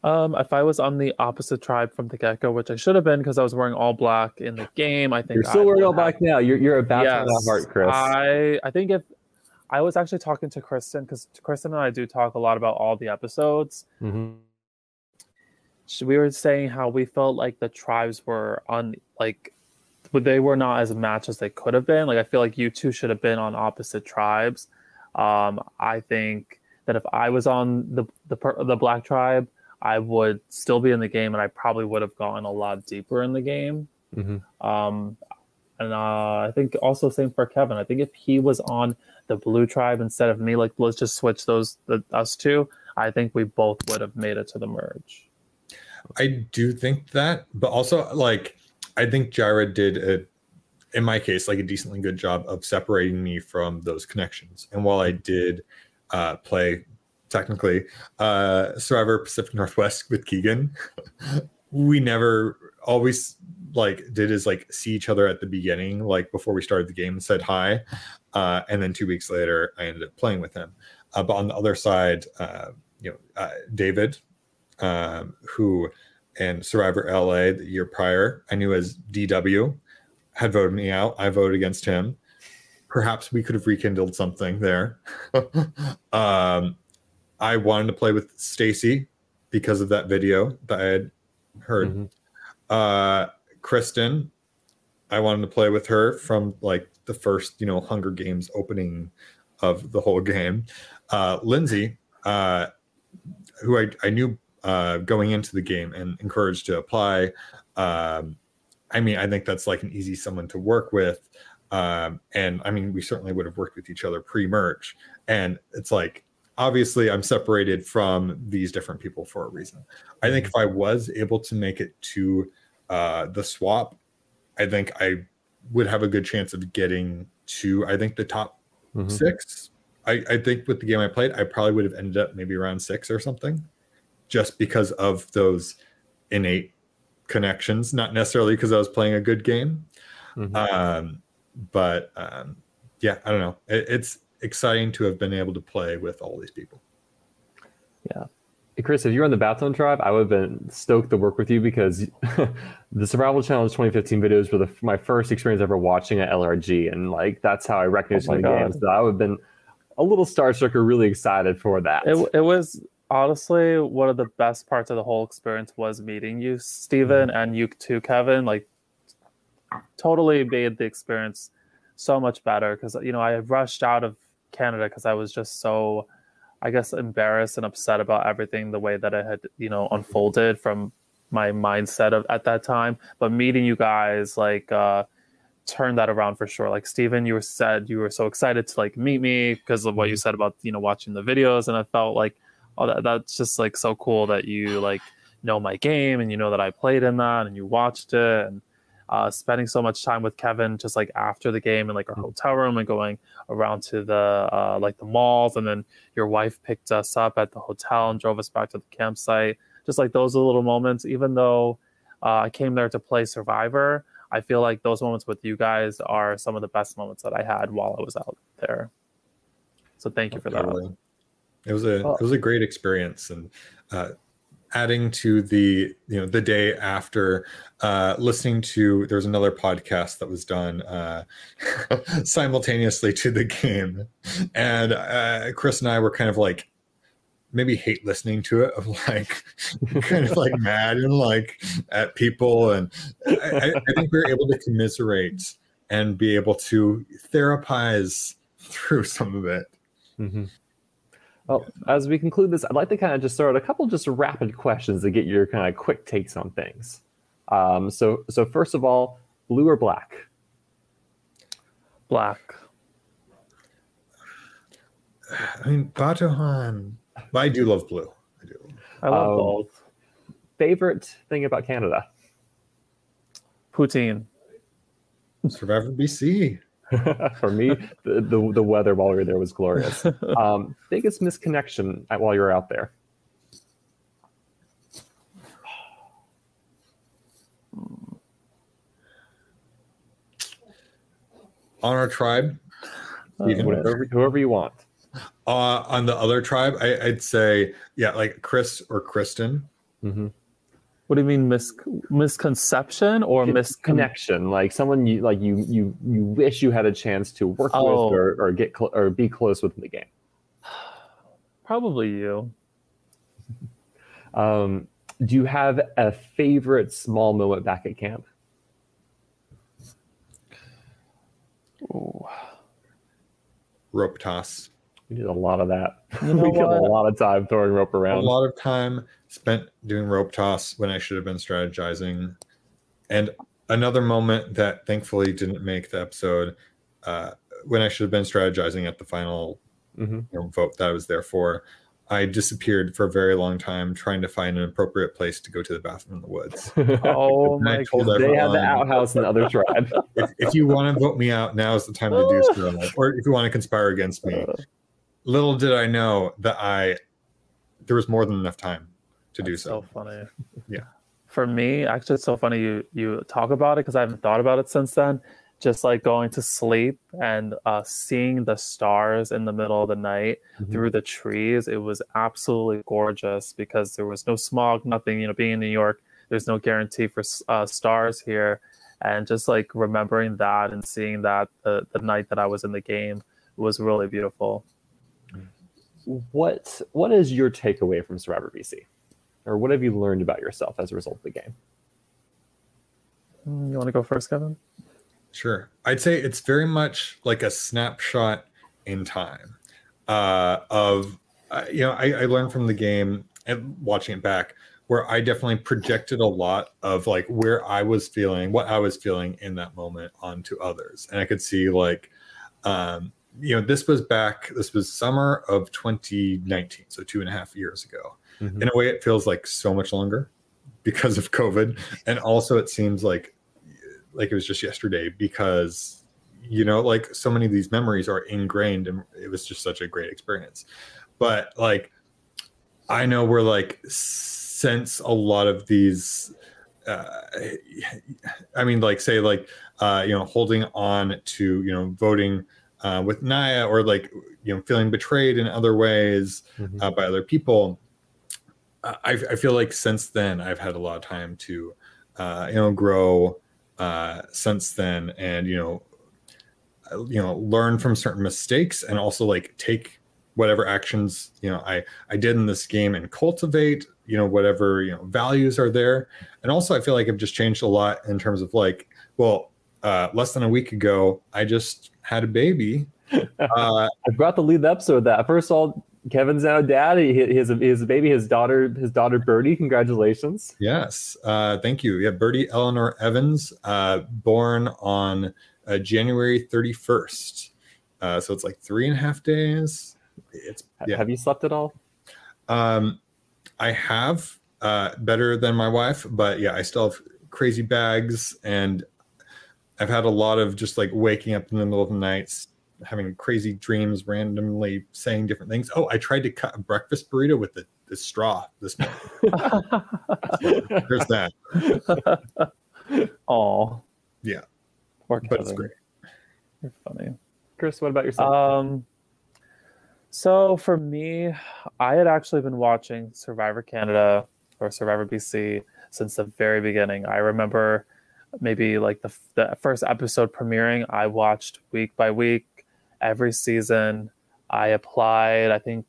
Um, if I was on the opposite tribe from the get go, which I should have been because I was wearing all black in the game, I think you're still I wearing all black now. You're you're about yes, to heart, Chris. I I think if I was actually talking to Kristen because Kristen and I do talk a lot about all the episodes. Mm-hmm. We were saying how we felt like the tribes were on like they were not as matched as they could have been. Like I feel like you two should have been on opposite tribes. Um, I think that if I was on the the the black tribe, I would still be in the game, and I probably would have gone a lot deeper in the game. Mm-hmm. Um, and uh, I think also same for Kevin. I think if he was on the blue tribe instead of me, like let's just switch those the, us two. I think we both would have made it to the merge. I do think that, but also like I think Jared did a, in my case, like a decently good job of separating me from those connections. And while I did uh, play technically uh, Survivor Pacific Northwest with Keegan, we never always like did is like see each other at the beginning, like before we started the game, and said hi, uh, and then two weeks later I ended up playing with him. Uh, but on the other side, uh, you know, uh, David, um, who in Survivor LA the year prior, I knew as DW, had voted me out. I voted against him. Perhaps we could have rekindled something there. um, I wanted to play with Stacy because of that video that I had heard. Mm-hmm. Uh, Kristen, I wanted to play with her from like the first, you know, Hunger Games opening of the whole game. Uh, Lindsay, uh, who I, I knew uh, going into the game and encouraged to apply. Um, I mean, I think that's like an easy someone to work with. Um, and I mean, we certainly would have worked with each other pre merge. And it's like, obviously, I'm separated from these different people for a reason. I think mm-hmm. if I was able to make it to uh, the swap, I think I would have a good chance of getting to, I think, the top mm-hmm. six. I, I think with the game I played, I probably would have ended up maybe around six or something just because of those innate connections, not necessarily because I was playing a good game. Mm-hmm. Um, but um, yeah, I don't know. It, it's exciting to have been able to play with all these people. Yeah. Hey Chris, if you were on the Batzone tribe, I would have been stoked to work with you because the Survival Challenge 2015 videos were the, my first experience ever watching at ORG, and like that's how I recognized oh the game. So I would have been a little starstruck or really excited for that. It, it was honestly, one of the best parts of the whole experience was meeting you, Stephen, mm-hmm. and you too, Kevin. Like, totally made the experience so much better because you know I rushed out of Canada because I was just so, I guess, embarrassed and upset about everything the way that it had you know unfolded from my mindset of at that time. But meeting you guys, like. uh turned that around for sure. Like Stephen, you were said you were so excited to like meet me because of what you mm-hmm. said about you know watching the videos, and I felt like oh that, that's just like so cool that you like know my game and you know that I played in that and you watched it and uh, spending so much time with Kevin just like after the game in like our mm-hmm. hotel room and going around to the uh, like the malls. And then your wife picked us up at the hotel and drove us back to the campsite. Just like those little moments. Even though uh, I came there to play Survivor I feel like those moments with you guys are some of the best moments that I had while I was out there. So thank you for totally. that it was a it was a great experience, and uh, adding to the you know the day after uh, listening to there's another podcast that was done uh, simultaneously to the game, and uh, Chris and I were kind of like maybe hate listening to it of like kind of like mad and like at people. And I, I think we were able to commiserate and be able to therapize through some of it. Mm-hmm. Well, as we conclude this, I'd like to kind of just throw out a couple just rapid questions to get your kind of quick takes on things. Um, so, so first of all, blue or black? Black. I mean, Batuhan. But I do love blue. I do. I love Um, both. Favorite thing about Canada? Poutine. Survivor BC. For me, the, the the weather while we were there was glorious. Um, biggest misconnection at, while you were out there? On our tribe, Uh, Whoever, whoever you want. uh, on the other tribe, I, I'd say, yeah, like Chris or Kristen. Mhm. What do you mean mis- misconception or misconnect? Connection, like someone you like you you you wish you had a chance to work Oh. with or, or get cl- or be close with in the game. Probably you. Um, do you have a favorite small moment back at camp? Ooh. rope toss. We did a lot of that. You know we killed a lot of time throwing rope around. A lot of time spent doing rope toss when I should have been strategizing. And another moment that thankfully didn't make the episode uh, when I should have been strategizing at the final Mhm. you know, vote that I was there for. I disappeared for a very long time trying to find an appropriate place to go to the bathroom in the woods. Oh my god. they had the outhouse in the other tribe. if, if you want to vote me out, now is the time to do so. Or if you want to conspire against me. Little did I know that I there was more than enough time to do so. so funny. Yeah. For me, actually, it's so funny you you talk about it because I haven't thought about it since then. Just like going to sleep and uh, seeing the stars in the middle of the night Mhm. through the trees, it was absolutely gorgeous because there was no smog, nothing. You know, being in New York, there's no guarantee for uh, stars here, and just like remembering that and seeing that the the night that I was in the game was really beautiful. What what is your takeaway from Survivor BC, or what have you learned about yourself as a result of the game? You want to go first, Kevin? Sure. I'd say it's very much like a snapshot in time uh, of, uh, you know, I, I learned from the game and watching it back where I definitely projected a lot of like where I was feeling, what I was feeling in that moment onto others. And I could see like, um, you know, this was back, this was summer of 2019, so two and a half years ago. Mhm. In a way, it feels like so much longer because of COVID. And also, it seems like like it was just yesterday because you know like so many of these memories are ingrained and it was just such a great experience but like i know we're like since a lot of these uh, i mean like say like uh, you know holding on to you know voting uh, with naya or like you know feeling betrayed in other ways Mhm. uh, by other people I, I feel like since then i've had a lot of time to uh, you know grow uh, since then and you know uh, you know learn from certain mistakes and also like take whatever actions you know i i did in this game and cultivate you know whatever you know values are there and also i feel like i've just changed a lot in terms of like well uh less than a week ago i just had a baby uh I forgot to lead the episode that. First of all, Kevin's now a dad. He, his his baby, his daughter, his daughter Birdie. Congratulations. Yes, uh, thank you. Yeah, Birdie Eleanor Evans, uh, born on uh, January 31st. Uh, so it's like three and a half days. It's yeah. Have you slept at all? Um, I have uh, better than my wife, but yeah, I still have crazy bags, and I've had a lot of just like waking up in the middle of the nights, having crazy dreams, randomly saying different things. Oh, I tried to cut a breakfast burrito with the, the straw this morning. There's that. Oh, Yeah. Poor But it's great. You're funny. Chris, what about yourself? Um, so for me, I had actually been watching Survivor Canada or Survivor BC since the very beginning. I remember maybe like the, the first episode premiering, I watched week by week, every season. I applied, I think,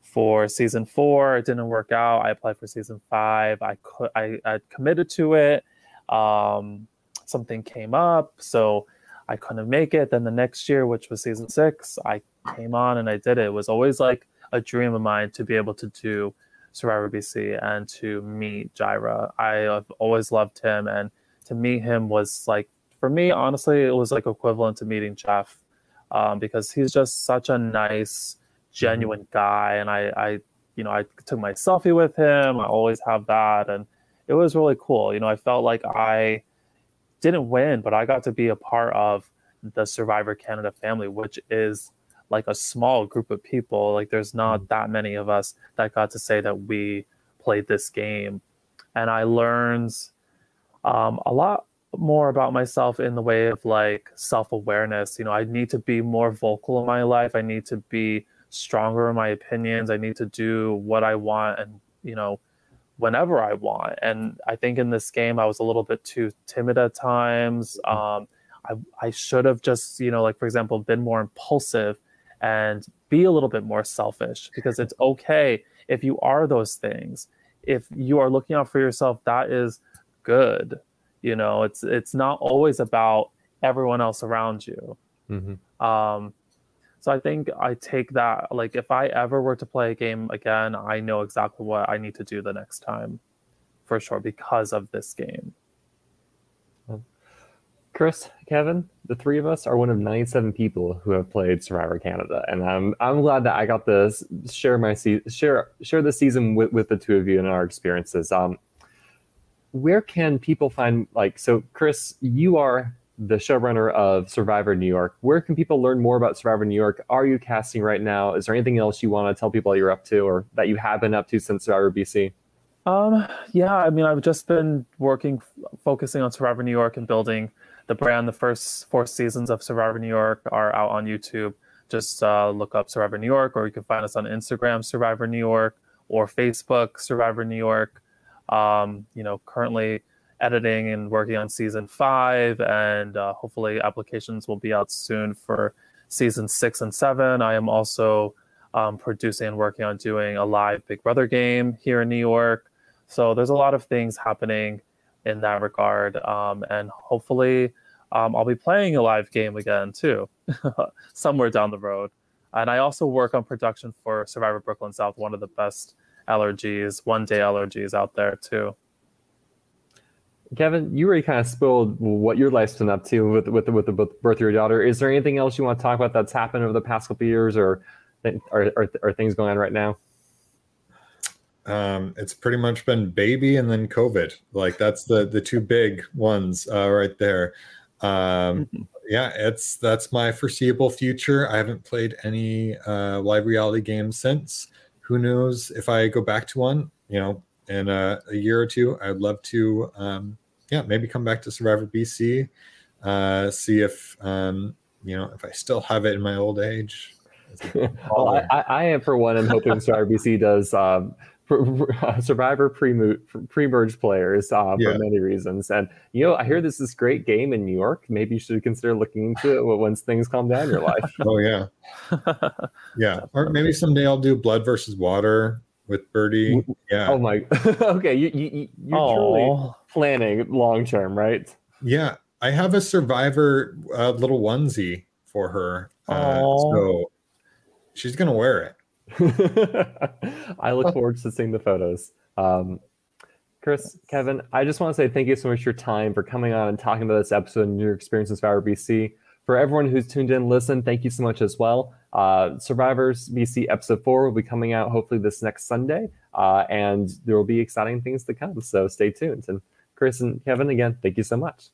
for season four. It didn't work out. I applied for season five. I could, I, I committed to it. Um, something came up, so I couldn't make it. Then the next year, which was season six, I came on and I did it. It was always like a dream of mine to be able to do Survivor BC and to meet Jaira. I have always loved him, and to meet him was like for me, honestly, it was like equivalent to meeting Jeff, um, because he's just such a nice, genuine guy, and I, I, you know, I took my selfie with him. I always have that, and it was really cool. You know, I felt like I didn't win, but I got to be a part of the Survivor Canada family, which is like a small group of people. Like there's not mm. that many of us that got to say that we played this game. And I learned um, a lot more about myself in the way of like self awareness. You know, I need to be more vocal in my life. I need to be stronger in my opinions. I need to do what I want and, you know, whenever I want. And I think in this game, I was a little bit too timid at times. Mm-hmm. Um, I, I should have just, you know, like for example, been more impulsive and be a little bit more selfish because it's okay if you are those things. If you are looking out for yourself, that is good. You know, it's it's not always about everyone else around you. Mm-hmm. Um, so I think I take that like if I ever were to play a game again, I know exactly what I need to do the next time, for sure, because of this game. Chris, Kevin, the three of us are one of 97 people who have played Survivor Canada, and I'm I'm glad that I got to share my se- share share the season with, with the two of you and our experiences. Um, where can people find like so? Chris, you are the showrunner of Survivor New York. Where can people learn more about Survivor New York? Are you casting right now? Is there anything else you want to tell people you're up to, or that you have been up to since Survivor BC? Um, yeah, I mean, I've just been working, focusing on Survivor New York and building the brand. The first four seasons of Survivor New York are out on YouTube. Just uh, look up Survivor New York, or you can find us on Instagram, Survivor New York, or Facebook, Survivor New York. Um, you know, currently editing and working on season five, and uh, hopefully applications will be out soon for season six and seven. I am also um, producing and working on doing a live Big Brother game here in New York. So there's a lot of things happening in that regard. Um, and hopefully, um, I'll be playing a live game again too, somewhere down the road. And I also work on production for Survivor Brooklyn South, one of the best LRGs, one day allergies out there too. Kevin, you already kind of spoiled what your life's been up to with with with the birth of your daughter. Is there anything else you want to talk about that's happened over the past couple years, or are, are, are things going on right now? um, it's pretty much been baby and then COVID. Like that's the the two big ones uh, right there. Um, mm-hmm. yeah, it's that's my foreseeable future. I haven't played any uh, live reality games since. Who knows if I go back to one? You know, in a, a year or two, I'd love to. Um, yeah, maybe come back to Survivor BC. Uh, see if um, you know if I still have it in my old age. well, I, I, am for one. I'm hoping Survivor BC does um, Survivor pre pre-merge players uh, yeah. for many reasons. And you know, I hear this is great game in New York. Maybe you should consider looking into it once things calm down in your life. oh yeah, yeah. Or maybe someday I'll do Blood versus Water with Birdie. Yeah. Oh my. okay, you you you're truly planning long term, right? Yeah, I have a Survivor uh, little onesie for her, uh, so she's gonna wear it. I look forward to seeing the photos. Um, Chris, Kevin, I just want to say thank you so much for your time for coming on and talking about this episode and your experience in Survivor BC. For everyone who's tuned in, listen, thank you so much as well. Uh, Survivors BC episode four will be coming out hopefully this next Sunday, uh, and there will be exciting things to come. So stay tuned. And Chris and Kevin, again, thank you so much.